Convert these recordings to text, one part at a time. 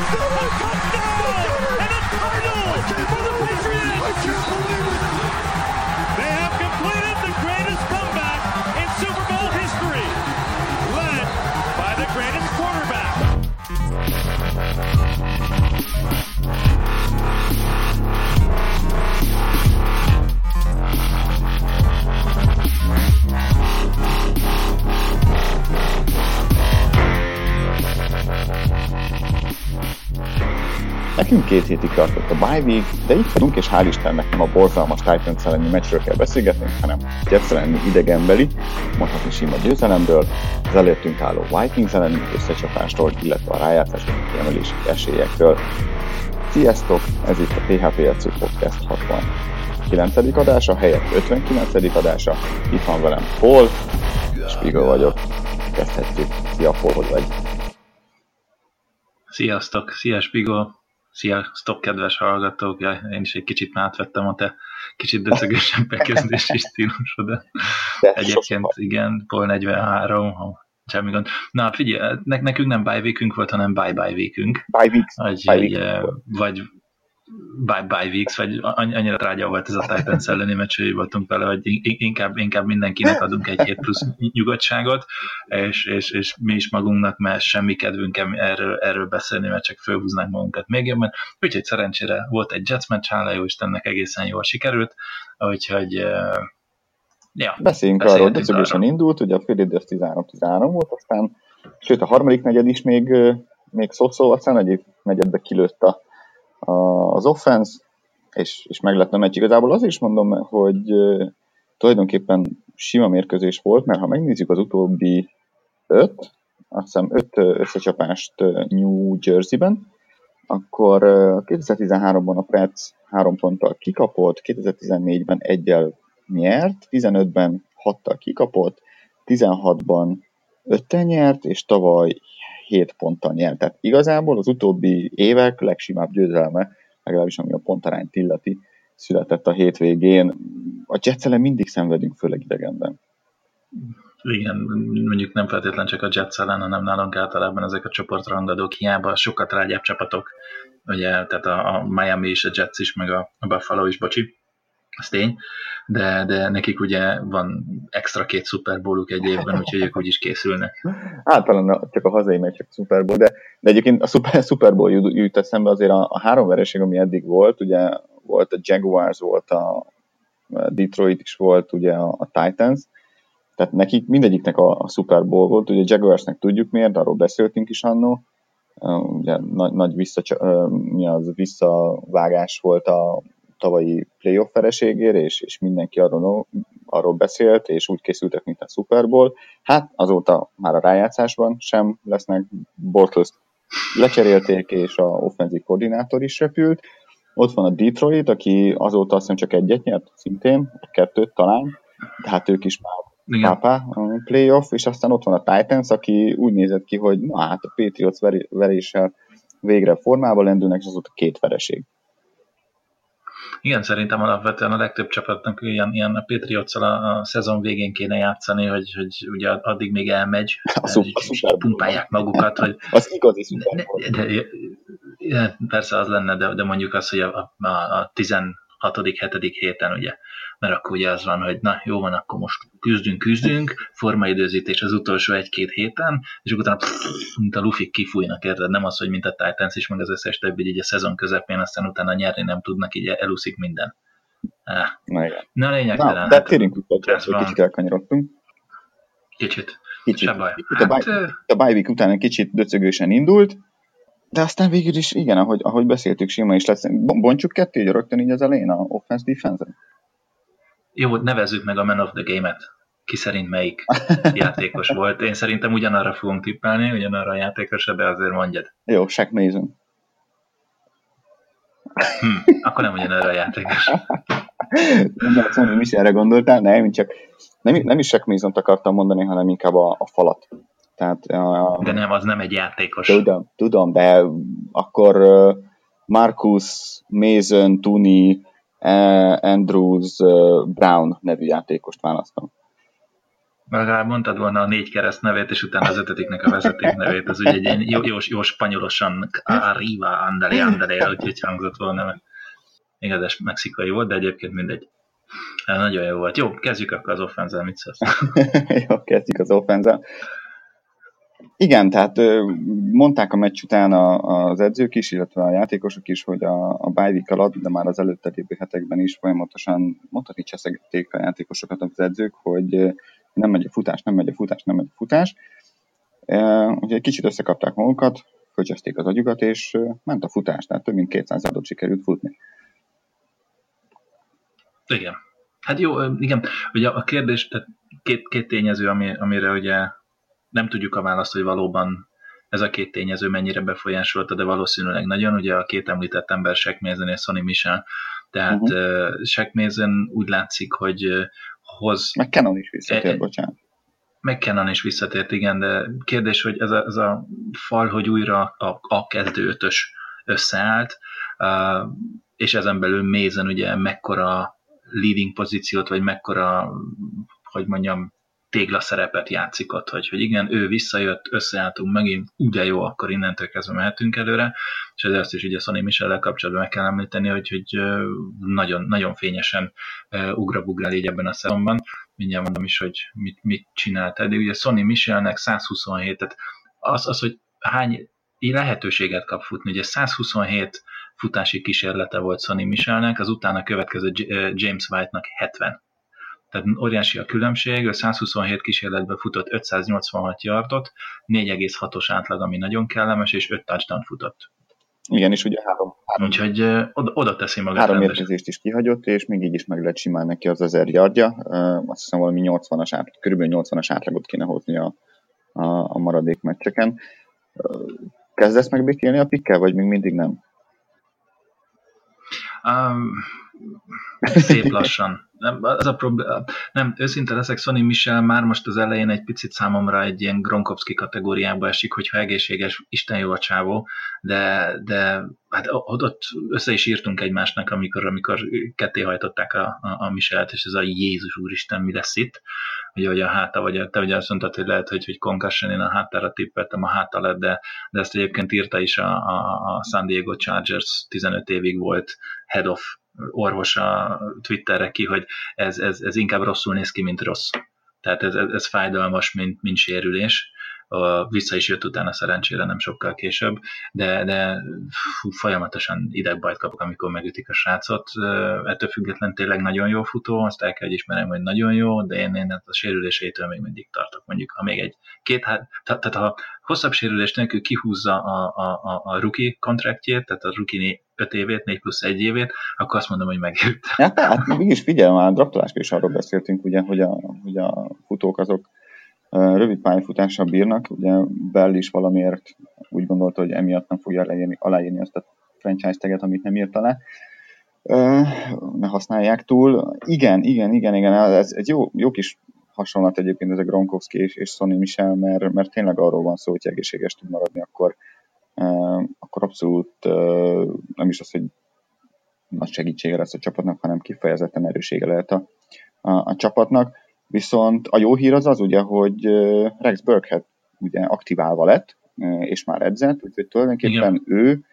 Touchdown! And a Cardinals for the Patriots! Nekünk két hétig tartott a bye week, de itt vagyunk, és hál' Istennek nem a borzalmas Titans elleni meccsről kell beszélgetnünk, hanem Jets elleni idegenbeli, mondhatni sima győzelemről, az előttünk álló Vikings elleni összecsapástól, illetve a rájátszások kiemelési esélyekről. Sziasztok! Ez itt a THP Jegyző Podcast 69. adása, helyett 59. adása. Itt van velem Paul, Spiegel vagyok. Kezdhetjük. Szia Paul, vagy? Sziasztok! Szia Spiegel! Sziasztok, kedves hallgatók! Ja, én is egy kicsit átvettem a te kicsit döcögösebb bekezdési stílusodat. Egyébként igen, Paul 43, ha semmi gond. Na figyelj, nekünk nem bye volt, hanem bye-bye weekünk. Bye weeks. Vagy, bye week. vagy bye bye weeks, vagy annyira trágya volt ez a Titans elleni meccs, hogy voltunk vele, hogy inkább, inkább mindenkinek adunk egy hét plusz nyugodtságot, és, és, és mi is magunknak, mert semmi kedvünk erről, erről beszélni, mert csak fölhúznánk magunkat még jobban. Úgyhogy szerencsére volt egy Jets meccs, hála jó Istennek egészen jól sikerült, úgyhogy ja, Beszéljünk arról, hogy indult, ugye a fél 13-13 volt, aztán sőt a harmadik negyed is még, még szó-szó, aztán egyik negyedbe kilőtt a az offense, és, és meg lett a meccs. Igazából az is mondom, hogy tulajdonképpen sima mérkőzés volt, mert ha megnézzük az utóbbi öt, azt hiszem öt összecsapást New Jersey-ben, akkor 2013-ban a Pets három ponttal kikapott, 2014-ben egyel nyert, 15-ben hattal kikapott, 16-ban ötten nyert, és tavaly 7 ponttal nyert. Tehát igazából az utóbbi évek legsimább győzelme, legalábbis ami a pontarányt illeti, született a hétvégén. A jets mindig szenvedünk, főleg idegenben. Igen, mondjuk nem feltétlen csak a Jets ellen, hanem nálunk általában ezek a csoportrangadók hiába sokkal trágyább csapatok, ugye, tehát a, a Miami is, a Jets is, meg a Buffalo is, bocsi, az tény, de, de nekik ugye van extra két Super egy évben, úgyhogy ők úgy is készülnek. Általán csak a hazai meccsek Super de, de egyébként a Super, Super jut, jut eszembe azért a, a három vereség, ami eddig volt, ugye volt a Jaguars, volt a Detroit is volt, ugye a, a Titans, tehát nekik mindegyiknek a, a Super volt, ugye Jaguarsnek tudjuk miért, arról beszéltünk is annó, ugye nagy, nagy vissza, mi az, visszavágás volt a tavalyi playoff vereségére, és, és mindenki arról, arról beszélt, és úgy készültek, mint a Super Bowl. Hát azóta már a rájátszásban sem lesznek. Bortles lecserélték, és a offenzív koordinátor is repült. Ott van a Detroit, aki azóta azt hiszem csak egyet nyert, szintén, kettőt talán, de hát ők is már pápá a playoff, és aztán ott van a Titans, aki úgy nézett ki, hogy na hát a Patriots veréssel végre formában lendülnek, és azóta két vereség. Igen, szerintem alapvetően a legtöbb csapatnak ilyen, ilyen a patriots a, a szezon végén kéne játszani, hogy, hogy ugye addig még elmegy, a szuper, és, pumpálják magukat, hogy... az igazi de, de, de, de, persze az lenne, de, de mondjuk az, hogy a, a, a 16. 7. héten ugye mert akkor ugye az van, hogy na jó van, akkor most küzdünk, küzdünk, formaidőzítés az utolsó egy-két héten, és utána pff, mint a lufik kifújnak, érted? Nem az, hogy mint a Titans is, meg az összes többi, így a szezon közepén, aztán utána nyerni nem tudnak, így elúszik minden. Ah. Na, igen. Na lényegtelen. Na, de hát, térjünk vissza, hogy kicsit elkanyarodtunk. Kicsit. Kicsit. Se baj. Itt hát, a, bye, week után egy kicsit döcögősen indult, de aztán végül is igen, ahogy, ahogy beszéltük, sima is lesz. Bontjuk ketté, hogy rögtön így az elején a offense defense jó, nevezzük meg a Man of the Game-et. Ki szerint melyik játékos volt. Én szerintem ugyanarra fogunk tippelni, ugyanarra a játékosra, de azért mondjad. Jó, Shaq Mason. Hm, akkor nem ugyanarra a játékos. nem mi is erre gondoltál, nem, csak nem, nem is Shaq Mason-t akartam mondani, hanem inkább a, a falat. Tehát, a, de nem, az nem egy játékos. Tudom, tudom, de akkor Marcus, Mason, Tuni, Andrews Brown nevű játékost választom. Legalább mondtad volna a négy kereszt nevét, és utána az ötödiknek a vezeték nevét. Ez ugye egy jó, jó, jó spanyolosan Arriva, Andale, Andale, úgyhogy hangzott volna, mert igazás mexikai volt, de egyébként mindegy. Nagyon jó volt. Jó, kezdjük akkor az offenzel, mit szólsz? jó, kezdjük az offenzel. Igen, tehát mondták a meccs után az edzők is, illetve a játékosok is, hogy a, a bye alatt, de már az előtte lévő hetekben is folyamatosan mondhatni cseszegették a játékosokat az edzők, hogy nem megy a futás, nem megy a futás, nem megy a futás. Ugye egy kicsit összekapták magukat, fölcseszték az agyukat, és ment a futás, tehát több mint 200 adott sikerült futni. Igen. Hát jó, igen, ugye a kérdés, tehát két, két tényező, ami, amire ugye nem tudjuk a választ, hogy valóban ez a két tényező mennyire befolyásolta, de valószínűleg nagyon. Ugye a két említett ember, Sekmézen és Sonny Michel, tehát uh-huh. uh, Sekmézen úgy látszik, hogy hoz... Meg Canon is visszatért, e, bocsánat. Meg Canon is visszatért, igen, de kérdés, hogy ez a, ez a fal, hogy újra a, a kezdő ötös összeállt, és ezen belül Mézen ugye mekkora leading pozíciót, vagy mekkora, hogy mondjam, tégla szerepet játszik ott, hogy, hogy igen, ő visszajött, összeálltunk megint, ugye jó, akkor innentől kezdve mehetünk előre, és ezért azt is ugye Sonny michel kapcsolatban meg kell említeni, hogy, hogy nagyon, nagyon fényesen ugrabugrál így ebben a szezonban. Mindjárt mondom is, hogy mit, mit csinált eddig. Ugye Sonny Michelnek 127, tehát az, az, hogy hány lehetőséget kap futni, ugye 127 futási kísérlete volt Sonny Michelnek, az utána következő James White-nak 70 tehát óriási a különbség, ő 127 kísérletben futott 586 yardot, 4,6-os átlag, ami nagyon kellemes, és 5 touchdown futott. Igen, és ugye három, három Úgyhogy oda, oda teszi magát. Három érkezést is kihagyott, és még így is meg lehet simán neki az 1000 yardja. Azt hiszem valami 80-as átlag, körülbelül 80-as átlagot kéne hozni a, a, a maradék meccseken. Kezdesz megbékélni a pikkel, vagy még mindig nem? Um, szép lassan nem, az a probléma, nem, őszinte leszek, Sonny Michel már most az elején egy picit számomra egy ilyen Gronkowski kategóriába esik, hogyha egészséges, Isten jó a csávó, de, de hát ott össze is írtunk egymásnak, amikor, amikor ketté hajtották a, a, a Michelt, és ez a Jézus úristen, mi lesz itt, ugye, hogy a háta, vagy te ugye azt mondtad, hogy lehet, hogy, hogy concussion, én a hátára tippeltem, a háta lett, de, de ezt egyébként írta is a, a, a San Diego Chargers 15 évig volt head of orvos a Twitterre ki, hogy ez, ez, ez inkább rosszul néz ki, mint rossz. Tehát ez, ez, ez fájdalmas, mint, mint sérülés. Vissza is jött utána szerencsére nem sokkal később, de, de fú, folyamatosan idegbajt kapok, amikor megütik a srácot. Ettől független tényleg nagyon jó futó, azt el kell ismerem, hogy nagyon jó, de én, én a sérüléseitől még mindig tartok. Mondjuk, ha még egy két, tehát ha hosszabb sérülés nélkül kihúzza a, a, a, a rookie kontraktjét, tehát a rookie 5 évét, 4 plusz 1 évét, akkor azt mondom, hogy megért. Ja, hát mégis figyelj, már a draftoláskor is arról beszéltünk, ugye, hogy, a, hogy a futók azok rövid pályafutással bírnak, ugye Bell is valamiért úgy gondolta, hogy emiatt nem fogja aláírni, aláírni azt a franchise teget, amit nem írt alá. Ne használják túl. Igen, igen, igen, igen, ez egy jó, jó kis hasonlat egyébként ez a Gronkowski és, és Sonny Michel, mert, mert tényleg arról van szó, hogy egészséges tud maradni, akkor, akkor abszolút nem is az, hogy nagy segítsége lesz a csapatnak, hanem kifejezetten erősége lehet a, a, a csapatnak. Viszont a jó hír az az ugye, hogy Rex Burkhead ugye aktiválva lett, és már edzett, úgyhogy tulajdonképpen Igen. ő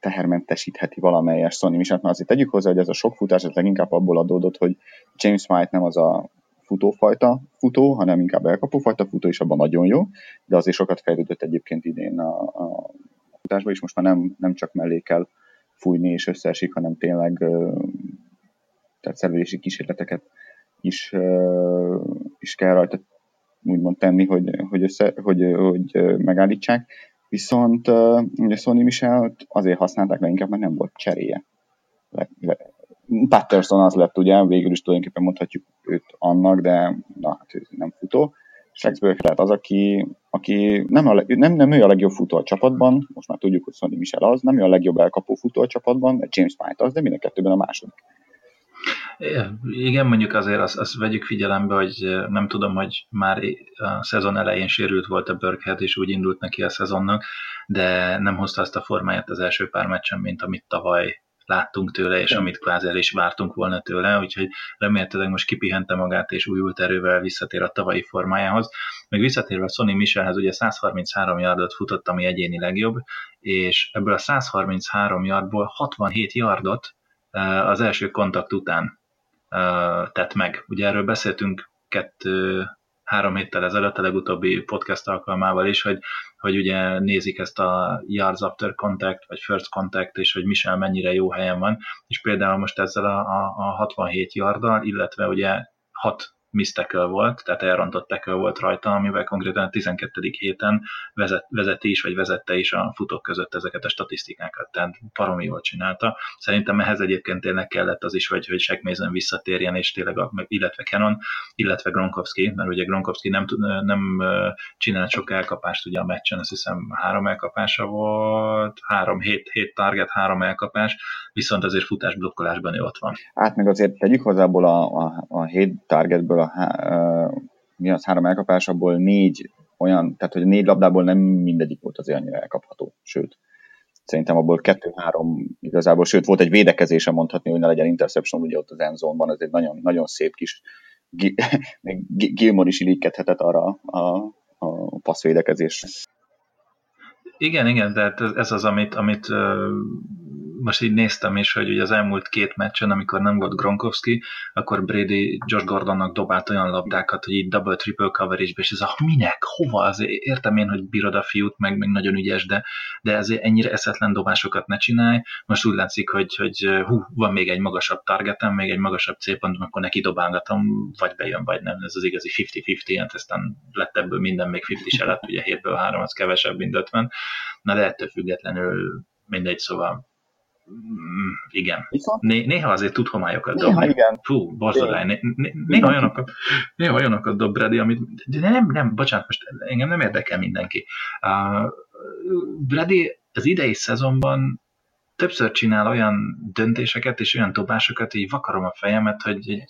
tehermentesítheti valamelyes Sonny Michel, mert azért tegyük hozzá, hogy ez a sok futás ez leginkább abból adódott, hogy James White nem az a futófajta futó, hanem inkább elkapófajta futó, és abban nagyon jó, de azért sokat fejlődött egyébként idén a, a futásban, és most már nem, nem csak mellé kell fújni és összeesik, hanem tényleg tehát szervelési kísérleteket is, is kell rajta úgymond tenni, hogy, hogy, össze, hogy, hogy megállítsák. Viszont ugye Sony Michel azért használták leginkább, mert nem volt cseréje. Patterson az lett ugye, végül is tulajdonképpen mondhatjuk őt annak, de na, hát ő nem futó. Shakespeare tehát az, aki, aki nem, a, nem, nem ő a legjobb futó a csapatban, most már tudjuk, hogy Sonny Michel az, nem ő a legjobb elkapó futó a csapatban, mert James White az, de mind a kettőben a második. Igen, mondjuk azért azt, azt vegyük figyelembe, hogy nem tudom, hogy már a szezon elején sérült volt a Burkhead, és úgy indult neki a szezonnak, de nem hozta azt a formáját az első pár meccsen, mint amit tavaly láttunk tőle, és amit kvázi el is vártunk volna tőle, úgyhogy remélhetőleg most kipihente magát, és újult erővel visszatér a tavalyi formájához. Meg visszatérve a Sony Michelhez, ugye 133 yardot futott, ami egyéni legjobb, és ebből a 133 yardból 67 yardot az első kontakt után tett meg. Ugye erről beszéltünk kettő, három héttel ezelőtt a legutóbbi podcast alkalmával is, hogy, hogy ugye nézik ezt a yards after contact, vagy first contact, és hogy Michel mennyire jó helyen van, és például most ezzel a, a, a 67 yarddal, illetve ugye 6 miss tackle volt, tehát elrontott tackle volt rajta, amivel konkrétan a 12. héten vezet, vezeti is, vagy vezette is a futók között ezeket a statisztikákat, tehát paromi jól csinálta. Szerintem ehhez egyébként tényleg kellett az is, hogy, hogy Shaq visszatérjen, és tényleg, a, illetve Canon, illetve Gronkowski, mert ugye Gronkowski nem, nem csinált sok elkapást ugye a meccsen, azt hiszem három elkapása volt, három, hét, hét target, három elkapás, viszont azért futás blokkolásban ő ott van. Hát meg azért tegyük hozzából a, a, a hét targetből a mi az három elkapás, abból négy olyan, tehát hogy négy labdából nem mindegyik volt azért annyira elkapható, sőt, szerintem abból kettő-három igazából, sőt, volt egy védekezése mondhatni, hogy ne legyen interception, ugye ott az endzone ez egy nagyon, nagyon szép kis, még Gilmore is irigykedhetett arra a, a passzvédekezésre. Igen, igen, de hát ez az, amit, amit most így néztem is, hogy ugye az elmúlt két meccsen, amikor nem volt Gronkowski, akkor Brady Josh Gordonnak dobált olyan labdákat, hogy így double-triple coverage-be, és ez a minek, hova, azért értem én, hogy bírod a fiút, meg, meg nagyon ügyes, de, de ezért ennyire eszetlen dobásokat ne csinálj. Most úgy látszik, hogy, hogy hú, van még egy magasabb targetem, még egy magasabb célpontom, akkor neki dobálgatom, vagy bejön, vagy nem. Ez az igazi 50-50, hát aztán lett ebből minden még 50 se lett, ugye 7-ből 3, az kevesebb, mint 50. Na de ettől függetlenül mindegy, szóval Igen. Né- néha azért tud homályokat néha dobni. Igen. Fú, borzodály. Né- né- néha, olyanokat, néha olyanokat dob Brady, amit... De nem, nem, bocsánat, most engem nem érdekel mindenki. Uh, Brady az idei szezonban többször csinál olyan döntéseket és olyan dobásokat, hogy vakarom a fejemet, hogy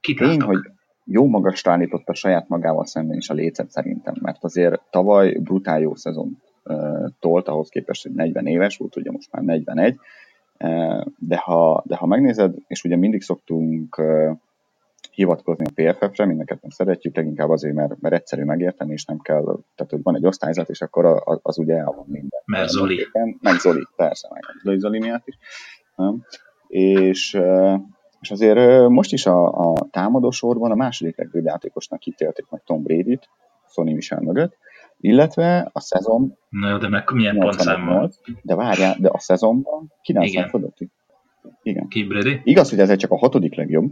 kit Tény, hogy jó magas állította saját magával szemben is a lécet szerintem, mert azért tavaly brutál jó szezon tolt, ahhoz képest, hogy 40 éves volt, ugye most már 41, de ha, de ha megnézed, és ugye mindig szoktunk hivatkozni a PFF-re, mindenketten szeretjük, leginkább azért, mert, mert egyszerű megérteni, és nem kell, tehát hogy van egy osztályzat, és akkor az, az ugye el van minden. Mert Zoli. Meg Zoli, persze, meg Zoli, Zoli miatt is. Nem? És, és azért most is a, a támadó sorban a második legjobb játékosnak ítélték meg Tom Brady-t, Sony Michel mögött, illetve a szezon... Na jó, de meg milyen pontszámmal? De várjál, de a szezonban 90 Igen. fölötti. Igen. Ki Brady? Igaz, hogy ez csak a hatodik legjobb,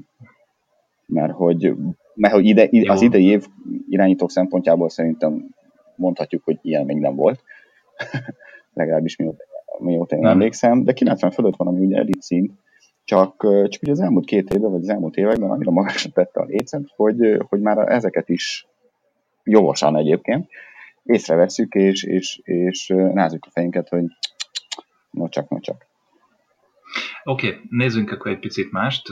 mert hogy, mert hogy ide, ide, az idei év irányítók szempontjából szerintem mondhatjuk, hogy ilyen még nem volt. Legalábbis mióta, mióta én nem. emlékszem, de 90 fölött van, ami ugye elit szint, csak, csak ugye az elmúlt két évben, vagy az elmúlt években annyira magasra tette a lécet, hogy, hogy már ezeket is jogosan egyébként, észreveszünk, és, és, és rázunk a fejünket, hogy no csak, no csak. Oké, okay, nézzünk akkor egy picit mást.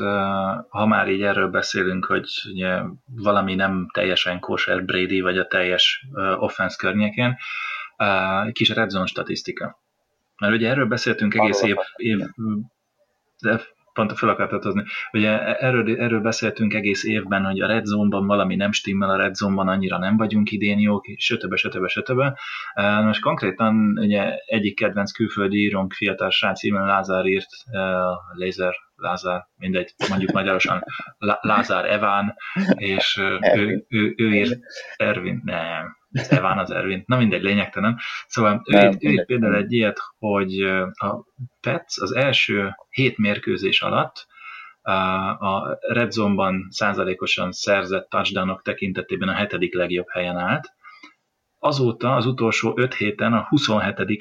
Ha már így erről beszélünk, hogy ugye valami nem teljesen kosher Brady, vagy a teljes offense környékén, egy kis red zone statisztika. Mert ugye erről beszéltünk egész év, év de pont fel akartad hozni. Ugye erről, erről beszéltünk egész évben, hogy a Red Zone-ban valami nem stimmel, a Red Zone-ban annyira nem vagyunk idén jók, sötöbe, sötöbe, sötöbe. Most konkrétan ugye egyik kedvenc külföldi írónk, fiatal srác, Lázár írt, Laser Lázár, mindegy, mondjuk magyarosan Lázár Eván, és ő, ő, ő írt Ervin, nem, Eván az Ervin, na mindegy, lényegtelen. Szóval ő, nem, ő írt például egy ilyet, hogy a Pets az első hét mérkőzés alatt a Red Zone-ban százalékosan szerzett touchdownok tekintetében a hetedik legjobb helyen állt, azóta az utolsó 5 héten a 27.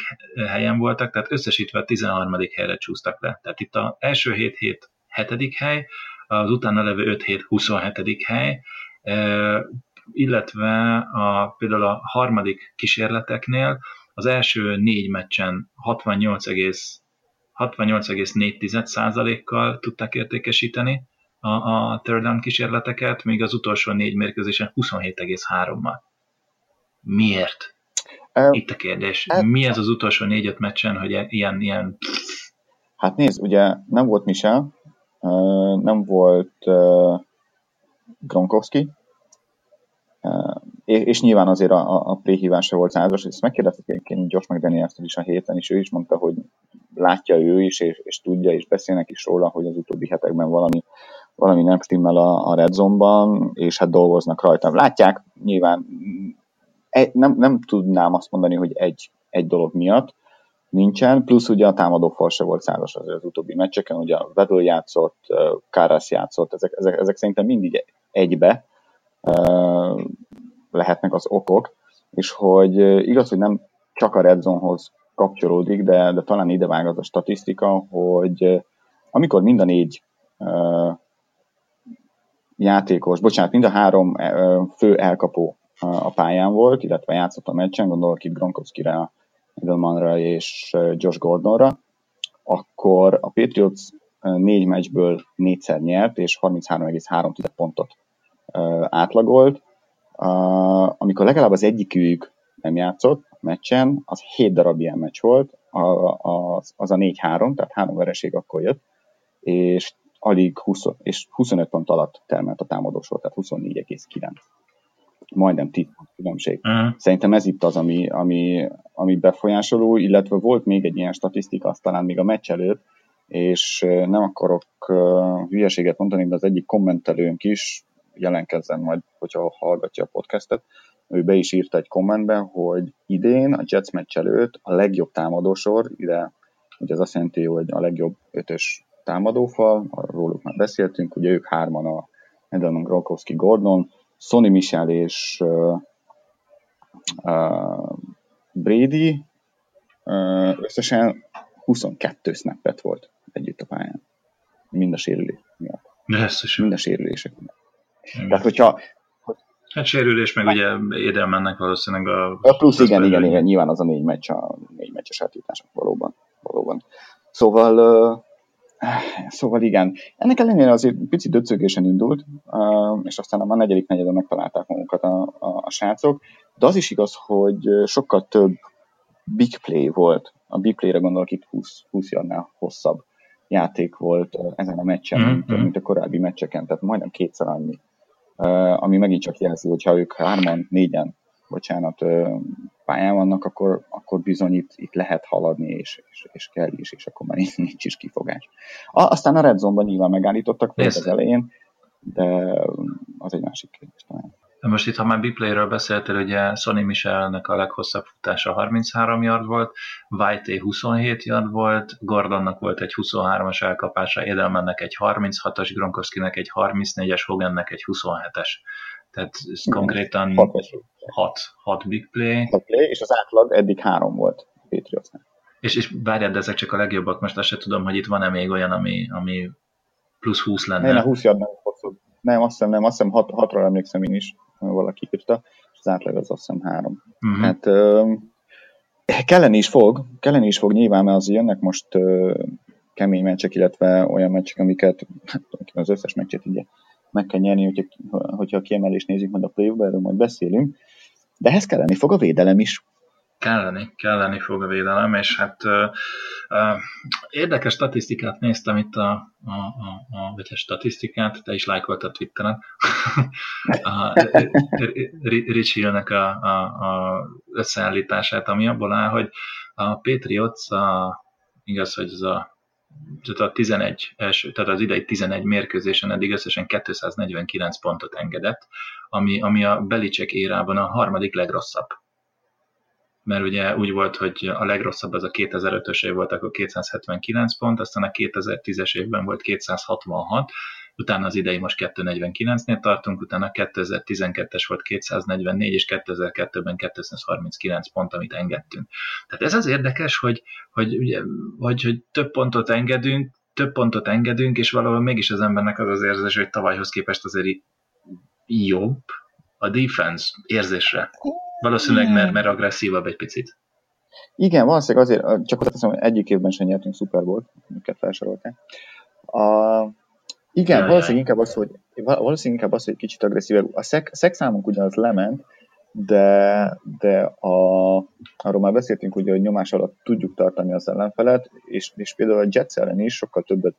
helyen voltak, tehát összesítve a 13. helyre csúsztak le. Tehát itt az első 7 hét 7. hely, az utána levő 5 hét 27. hely, illetve a, például a harmadik kísérleteknél az első négy meccsen 68,4%-kal tudták értékesíteni a, a third down kísérleteket, míg az utolsó négy mérkőzésen 27,3-mal. Miért? Itt a kérdés. Hát, Mi ez az utolsó négy-öt meccsen, hogy ilyen, ilyen Hát nézd, ugye nem volt Michel, nem volt Gronkowski, és nyilván azért a, a préhívása volt százas, ezt megkérdezték egyébként Josh mcdaniels is a héten, és ő is mondta, hogy látja ő is, és, és tudja, és beszélnek is róla, hogy az utóbbi hetekben valami, valami nem stimmel a, a Red Zone-ban, és hát dolgoznak rajta. Látják, nyilván egy, nem, nem tudnám azt mondani, hogy egy, egy dolog miatt nincsen, plusz ugye a támadó fal se volt százas az, az utóbbi meccseken, ugye a Vedel játszott, Kárász játszott, ezek, ezek, ezek szerintem mindig egybe lehetnek az okok, és hogy igaz, hogy nem csak a Red Zone-hoz kapcsolódik, de, de talán ide vág az a statisztika, hogy amikor mind a négy uh, játékos, bocsánat, mind a három fő elkapó a pályán volt, illetve játszott a meccsen, gondolok itt Gronkowski-re, Edelmanra és Josh Gordonra, akkor a Patriots négy meccsből négyszer nyert, és 33,3 pontot átlagolt. Amikor legalább az egyikük nem játszott a meccsen, az 7 darab ilyen meccs volt, az, a 4-3, tehát három vereség akkor jött, és alig 20, és 25 pont alatt termelt a támadósor, tehát 24,9. Majdnem 10 különbség. Uh-huh. Szerintem ez itt az, ami, ami, ami befolyásoló, illetve volt még egy ilyen statisztika, azt talán még a meccs előtt, és nem akarok hülyeséget mondani, de az egyik kommentelőnk is jelenkezzen majd, hogyha hallgatja a podcastet, ő be is írta egy kommentben, hogy idén a Jets meccs előtt a legjobb támadósor, ide ugye ez azt jelenti, hogy a legjobb ötös támadófal, róluk már beszéltünk, ugye ők hárman a Edelman, Gronkowski, Gordon, Sonny Michel és uh, uh, Brady uh, összesen 22 snappet volt együtt a pályán. Mind a sérülés miatt. Mind a sérülések miatt. Tehát, hogyha... Hát sérülés, meg ugye édelmennek valószínűleg a... a plusz, igen, igen, igen, nyilván az a négy meccs, a négy meccses átjutások valóban. valóban. Szóval, uh, szóval igen, ennek ellenére azért pici döcögésen indult, és aztán a negyedik negyedben megtalálták magukat a, a, a srácok, de az is igaz, hogy sokkal több big play volt. A big play-re gondolok itt 20, 20 jarnál hosszabb játék volt ezen a meccsen, mm-hmm. mint, mint a korábbi meccseken, tehát majdnem kétszer annyi ami megint csak jelzi, hogy ha ők hárman, négyen, bocsánat, pályán vannak, akkor, akkor bizony itt, itt lehet haladni, és, és, és kell is, és akkor már nincs is kifogás. Aztán a Red Zone-ban nyilván megállítottak volt az elején, de az egy másik kérdés talán. Most itt, ha már Biplayről beszéltél, ugye Sonny Michelnek a leghosszabb futása 33 yard volt, White 27 yard volt, Gordonnak volt egy 23-as elkapása, Edelmannek egy 36-as, Gronkowskinek egy 34-es, Hogannek egy 27-es. Tehát ez konkrétan 6, 6 big play. 6 play, és az átlag eddig 3 volt Patriotsnak. És, és várjad, de ezek csak a legjobbak, most azt se tudom, hogy itt van-e még olyan, ami, ami plusz 20 lenne. Nem, a 20 yard nem hosszú. Nem, azt hiszem, nem, azt hiszem 6, 6-ra emlékszem én is valaki írta, és az átlag az azt hiszem három. Uh-huh. Hát ö, kelleni is fog, kelleni is fog nyilván, mert az jönnek most kemény meccsek, illetve olyan meccsek, amiket hát, az összes meccset ugye meg kell nyerni, hogyha, hogyha a kiemelést nézzük majd a play erről majd beszélünk, de ehhez kelleni fog a védelem is. Kelleni, kelleni fog a védelem, és hát uh, uh, érdekes statisztikát néztem itt a, a, a, a vagy a statisztikát, te is lájkoltad Twitteren, Rich Hill-nek a, a, a összeállítását, ami abból áll, hogy a Patriots, a, igaz, hogy ez a tehát a 11 első, tehát az idei 11 mérkőzésen eddig összesen 249 pontot engedett, ami, ami a Belicek érában a harmadik legrosszabb. Mert ugye úgy volt, hogy a legrosszabb az a 2005-ös év volt, akkor 279 pont, aztán a 2010-es évben volt 266, utána az idei most 249-nél tartunk, utána 2012-es volt 244, és 2002-ben 239 pont, amit engedtünk. Tehát ez az érdekes, hogy, hogy, ugye, hogy, hogy több pontot engedünk, több pontot engedünk, és valahol mégis az embernek az az érzés, hogy tavalyhoz képest azért jobb a defense érzésre. Valószínűleg, mert, mert agresszívabb egy picit. Igen, valószínűleg azért, csak azt hiszem, hogy egyik évben sem nyertünk Super Bowl, amiket felsoroltál. A, igen, jaj, valószínűleg inkább az, hogy valószínűleg inkább az, hogy kicsit agresszívebb. A szek, számunk ugyanaz lement, de, de a, arról már beszéltünk, ugye, hogy nyomás alatt tudjuk tartani az ellenfelet, és, és például a Jets ellen is sokkal többet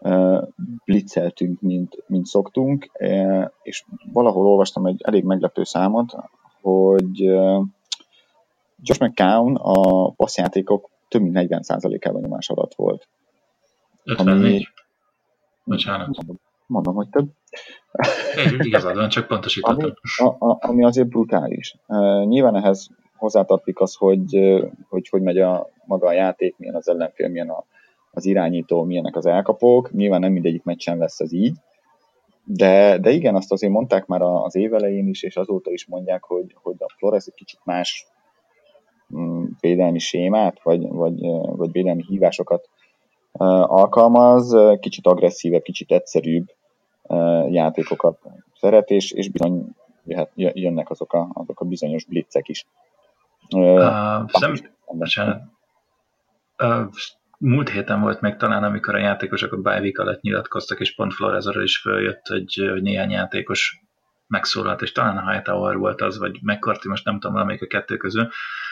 uh, blitzeltünk, mint, mint szoktunk, uh, és valahol olvastam egy elég meglepő számot, hogy uh, Josh McCown a passzjátékok több mint 40%-ában nyomás alatt volt. 54. Ami, Bocsánat. Mondom, mondom, hogy több. igazad van, csak pontosítottam. Ami, a, a, ami azért brutális. Uh, nyilván ehhez hozzátartik az, hogy, hogy hogy megy a maga a játék, milyen az ellenfél, milyen a, az irányító, milyenek az elkapók. Nyilván nem mindegyik meccsen lesz ez így, de, de igen, azt azért mondták már az év elején is, és azóta is mondják, hogy, hogy a Flores egy kicsit más mm, védelmi sémát, vagy, vagy, vagy védelmi hívásokat alkalmaz, kicsit agresszívebb, kicsit egyszerűbb játékokat szeret, és, és bizony jöhet, jönnek azok a, azok a bizonyos blitzek is. Uh, szem, uh, múlt héten volt meg talán, amikor a játékosok a bye alatt nyilatkoztak, és pont Florezarra is följött, hogy, hogy néhány játékos megszólalt, és talán a Hightower volt az, vagy McCarthy, most nem tudom, valamelyik a kettő közül,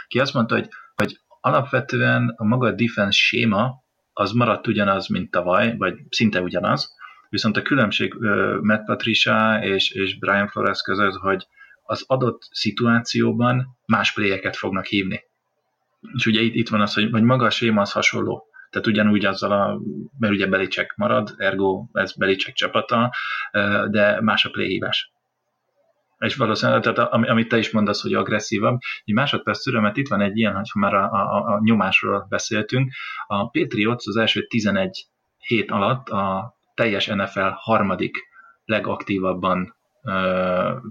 ki azt mondta, hogy, hogy alapvetően a maga defense séma az maradt ugyanaz, mint tavaly, vagy szinte ugyanaz, viszont a különbség Matt Patricia és, és Brian Flores között, hogy az adott szituációban más pléjeket fognak hívni. És ugye itt, itt van az, hogy, hogy maga a séma az hasonló. Tehát ugyanúgy azzal a, mert ugye Belicek marad, ergo ez Belicek csapata, de más a playhívás. És valószínűleg, tehát amit te is mondasz, hogy agresszívabb. Egy másodperc türelmet, itt van egy ilyen, ha már a, a, a nyomásról beszéltünk. A Patriots az első 11 hét alatt a teljes NFL harmadik legaktívabban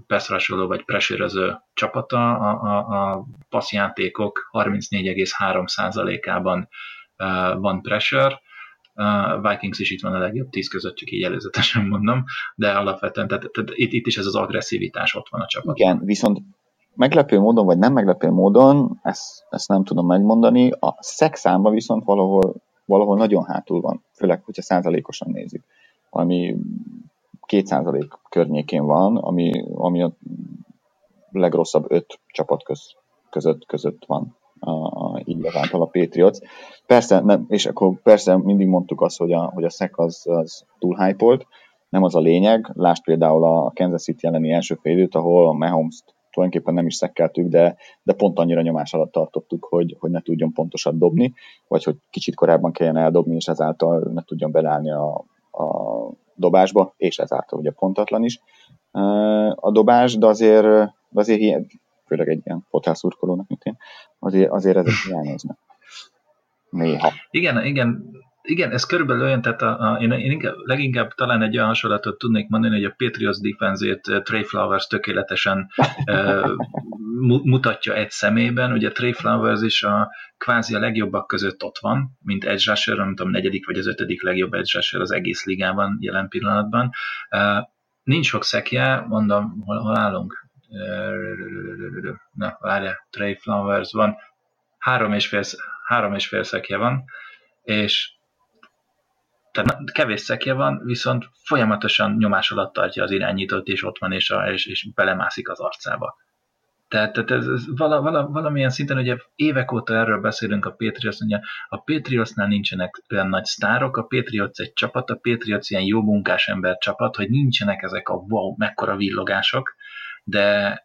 passzrasoló vagy presérező csapata, a, a, a passzjátékok 34,3%-ában van pressure, Uh, Vikings is itt van a legjobb tíz között, csak így előzetesen mondom, de alapvetően tehát, tehát itt, itt is ez az agresszivitás ott van a csapat. Igen, viszont meglepő módon, vagy nem meglepő módon, ezt, ezt nem tudom megmondani, a szexámban viszont valahol, valahol nagyon hátul van, főleg, hogyha százalékosan nézzük, ami 2% környékén van, ami, ami a legrosszabb öt csapat köz, között, között van a, a, így ezáltal a Patriots. Persze, nem, és akkor persze mindig mondtuk azt, hogy a, hogy a szek az, az túl hype nem az a lényeg. Lásd például a Kansas City elleni első félidőt, ahol a Mahomes tulajdonképpen nem is szekkeltük, de, de pont annyira nyomás alatt tartottuk, hogy, hogy ne tudjon pontosan dobni, vagy hogy kicsit korábban kelljen eldobni, és ezáltal ne tudjon belállni a, a dobásba, és ezáltal ugye pontatlan is a dobás, de azért, de azért főleg egy ilyen fotelszurkolónak, mint én, azért, azért ezek hiányoznak. Néha. Igen, igen, igen, ez körülbelül olyan, tehát a, a, én, én inkább, leginkább talán egy olyan hasonlatot tudnék mondani, hogy a Patriots defenzét Trey Flowers tökéletesen e, mutatja egy szemében. Ugye Trey Flowers is a kvázi a legjobbak között ott van, mint edge rusher, nem tudom, negyedik vagy az ötödik legjobb edge rusher az egész ligában jelen pillanatban. E, nincs sok szekje, mondom, hol, hol állunk? Na, várja, Trey Flowers van, három és fél, három és fél szekje van, és tehát kevés szekje van, viszont folyamatosan nyomás alatt tartja az irányítót, és ott van, és, a, és, és belemászik az arcába. Tehát, tehát ez, ez vala, vala, valamilyen szinten, ugye évek óta erről beszélünk a Patriots, ugye a Patriotsnál nincsenek olyan nagy sztárok, a Patriots egy csapat, a Patriots ilyen jó munkás ember csapat, hogy nincsenek ezek a wow, mekkora villogások, de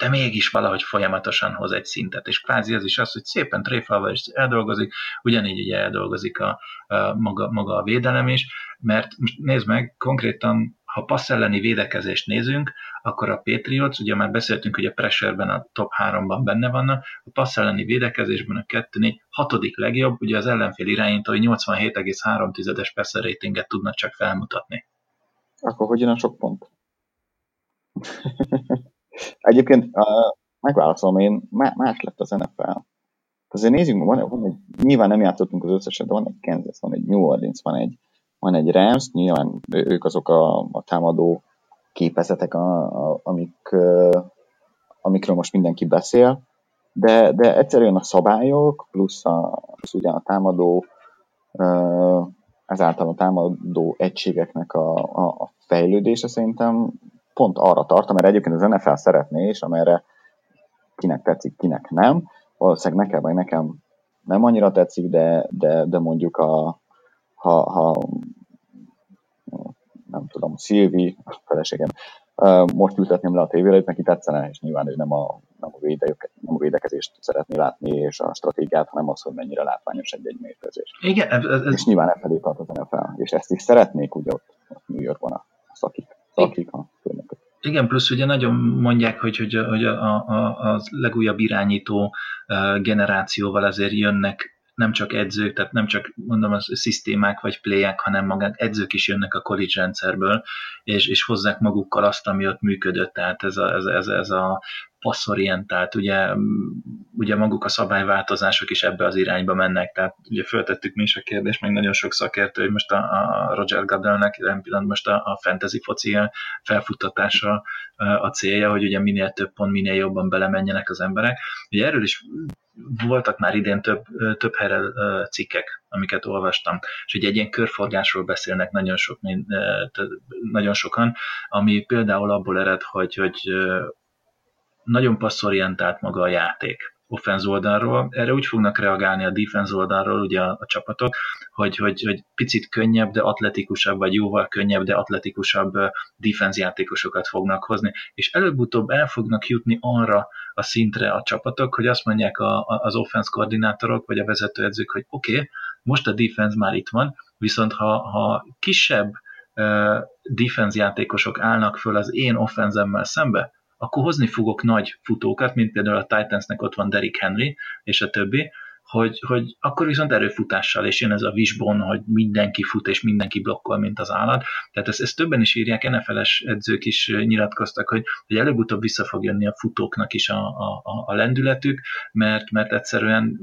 de mégis valahogy folyamatosan hoz egy szintet, és kvázi ez is az, hogy szépen tréfával is eldolgozik, ugyanígy ugye eldolgozik a, a maga, maga a védelem is, mert most nézd meg, konkrétan, ha passz elleni védekezést nézünk, akkor a Patriots, ugye már beszéltünk, hogy a pressure a top 3-ban benne vannak, a passz elleni védekezésben a 2-4 hatodik legjobb, ugye az ellenfél irányítói 87,3-es passer ratinget tudnak csak felmutatni. Akkor hogy jön a sok pont? Egyébként uh, megválaszolom én, más lett az NFL. Azért nézzük, van, van egy, nyilván nem játszottunk az összeset, de van egy Kansas, van egy New Orleans, van egy, van egy Rams, nyilván ők azok a, a támadó képezetek, a, a, amik, amikről most mindenki beszél, de, de egyszerűen a szabályok, plusz, a, plusz ugye a támadó, ezáltal a támadó egységeknek a, a, a fejlődése szerintem pont arra tartom, mert egyébként az NFL szeretné, és amerre kinek tetszik, kinek nem. Valószínűleg nekem, vagy nekem nem annyira tetszik, de, de, de mondjuk a, ha, ha nem tudom, Szilvi, a feleségem, most ültetném le a tévére, neki tetszene, és nyilván ő nem a, nem, a védek, nem a védekezést szeretné látni, és a stratégiát, hanem az, hogy mennyire látványos egy-egy mérkőzés. Igen, ez, ez... És nyilván e felé tart az NFL, és ezt is szeretnék, ugye ott, ott New Yorkban a szakik, szakik a főnökök. Igen, plusz ugye nagyon mondják, hogy, hogy, hogy a, a, a legújabb irányító generációval azért jönnek nem csak edzők, tehát nem csak mondom az szisztémák vagy playek, hanem magát edzők is jönnek a college rendszerből, és, és hozzák magukkal azt, ami ott működött, tehát ez a, ez, ez, ez a passzorientált, ugye, ugye maguk a szabályváltozások is ebbe az irányba mennek, tehát ugye föltettük mi is a kérdést, meg nagyon sok szakértő, hogy most a, a Roger Goodellnek jelen pillanat most a, a fantasy foci felfuttatása a célja, hogy ugye minél több pont, minél jobban belemenjenek az emberek. Ugye erről is voltak már idén több, több helyre cikkek, amiket olvastam, és ugye egy ilyen körforgásról beszélnek nagyon, sok, nagyon sokan, ami például abból ered, hogy, hogy nagyon passzorientált maga a játék offenz oldalról. Erre úgy fognak reagálni a defense oldalról ugye a, a csapatok, hogy, hogy, hogy picit könnyebb, de atletikusabb, vagy jóval könnyebb, de atletikusabb defense játékosokat fognak hozni, és előbb-utóbb el fognak jutni arra a szintre a csapatok, hogy azt mondják a, a, az offense koordinátorok, vagy a vezetőedzők, hogy oké, okay, most a defense már itt van, viszont ha, ha kisebb uh, defense játékosok állnak föl az én offenzemmel szembe, akkor hozni fogok nagy futókat, mint például a Titansnek ott van Derrick Henry, és a többi, hogy, hogy akkor viszont erőfutással, és jön ez a wishbone, hogy mindenki fut, és mindenki blokkol, mint az állat. Tehát ezt, ezt többen is írják, NFL-es edzők is nyilatkoztak, hogy, hogy előbb-utóbb vissza fog jönni a futóknak is a, a, a lendületük, mert, mert egyszerűen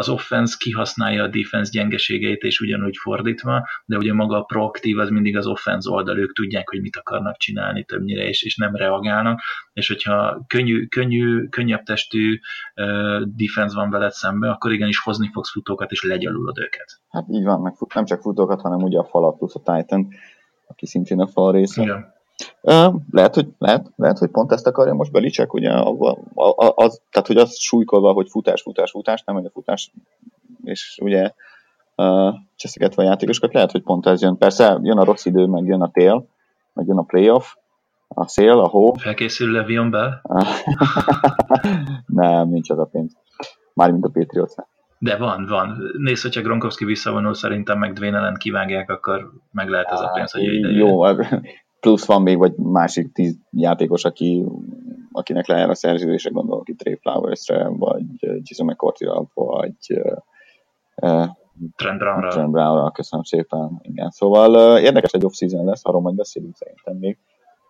az offense kihasználja a defense gyengeségeit, és ugyanúgy fordítva, de ugye maga a proaktív az mindig az offense oldal, ők tudják, hogy mit akarnak csinálni többnyire, és, és nem reagálnak, és hogyha könnyű, könnyű, könnyebb testű uh, defense van veled szembe, akkor igenis hozni fogsz futókat, és legyalulod őket. Hát így van, meg nem csak futókat, hanem ugye a falat plusz a Titan, aki szintén a fal része. Igen. Lehet, hogy, lehet, lehet, hogy pont ezt akarja most Belicek, ugye, az, tehát, hogy az súlykolva, hogy futás, futás, futás, nem, hogy a futás, és ugye uh, cseszegetve a játékosokat, lehet, hogy pont ez jön. Persze jön a rossz idő, meg jön a tél, meg jön a playoff, a szél, a hó. Felkészül Levion be? nem, nincs az a pénz. Mármint a patriots De van, van. Nézd, hogyha Gronkowski visszavonul, szerintem meg Dwayne ellen kivágják, akkor meg lehet ez a pénz, hogy ide Jó, plusz van még vagy másik tíz játékos, aki, akinek lejár a szerződése, gondolok itt Trey Flowers-re, vagy Jason McCourty-ra, vagy uh, Trent Brown-ra. Trent Brown-ra, köszönöm szépen. Igen, szóval uh, érdekes egy off-season lesz, arról majd beszélünk szerintem még.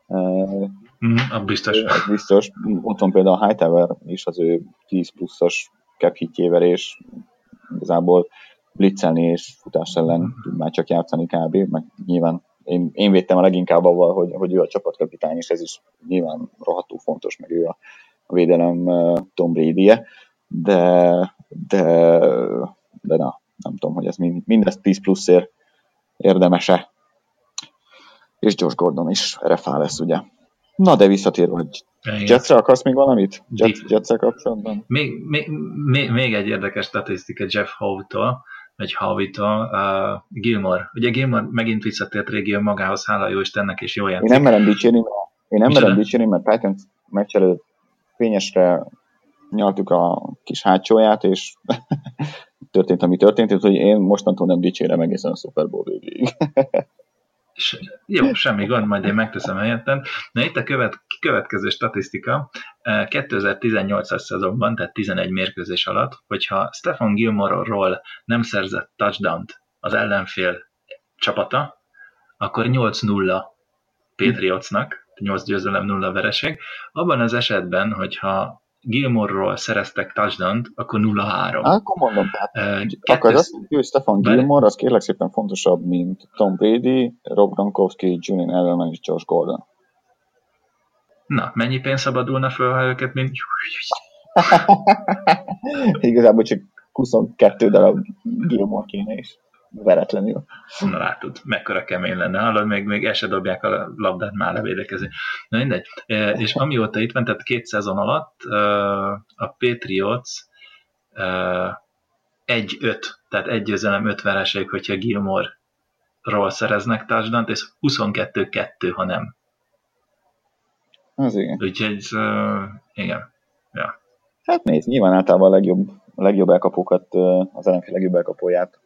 Uh, mm, biztos. biztos. Ott van például a Hightower is az ő 10 pluszos cap hitjével, és igazából blitzelni és futás ellen tud már csak játszani kb. Meg nyilván én, én védtem a leginkább avval, hogy, hogy ő a csapatkapitány, és ez is nyilván rohadtul fontos, meg ő a, a védelem Tom brady -e, de, de, de na, nem tudom, hogy ez mind, mindezt 10 pluszért érdemese. És Josh Gordon is refá lesz, ugye. Na, de visszatérve, hogy Jetsre akarsz még valamit? Jets, Jetsre kapcsolatban? Még, még, még, még egy érdekes statisztika Jeff Howe-tól egy havitól, uh, Gilmore. Ugye Gilmore megint visszatért régi magához, hála jó Istennek, és jó játszik. Én nem merem dicsérni, én nem merem dicsérni, mert Titans meccs előtt fényesre nyaltuk a kis hátsóját, és történt, ami történt, úgyhogy én mostantól nem dicsérem egészen a Super Bowl végéig. Jó, semmi gond, majd én megteszem helyettem. Na itt a követ, következő statisztika. 2018-as szezonban, tehát 11 mérkőzés alatt, hogyha Stefan Gilmore-ról nem szerzett touchdown-t az ellenfél csapata, akkor 8-0 Patriotsnak, 8 győzelem, 0 vereség. Abban az esetben, hogyha Gilmore-ról szereztek touchdown akkor 0-3. Akkor mondom, tehát uh, akkor az, hogy Stefan Gilmore, az kérlek szépen fontosabb, mint Tom Brady, Rob Gronkowski, Julian Edelman és Josh Gordon. Na, mennyi pénz szabadulna föl, ha őket mint... Igazából csak 22 darab Gilmore kéne is. Veretlenül. Na látod, mekkora kemény lenne. Hallod, még, még el se dobják a labdát már levédekezni. Na mindegy. E, és amióta itt van, tehát két szezon alatt a Patriots egy-öt, tehát egy győzelem öt vereség, hogyha Gilmore-ról szereznek touchdown és 22-2, ha nem. Az igen. Úgyhogy, uh, igen. Ja. Hát nézd, nyilván általában a legjobb, a legjobb elkapókat, az ellenfél legjobb elkapóját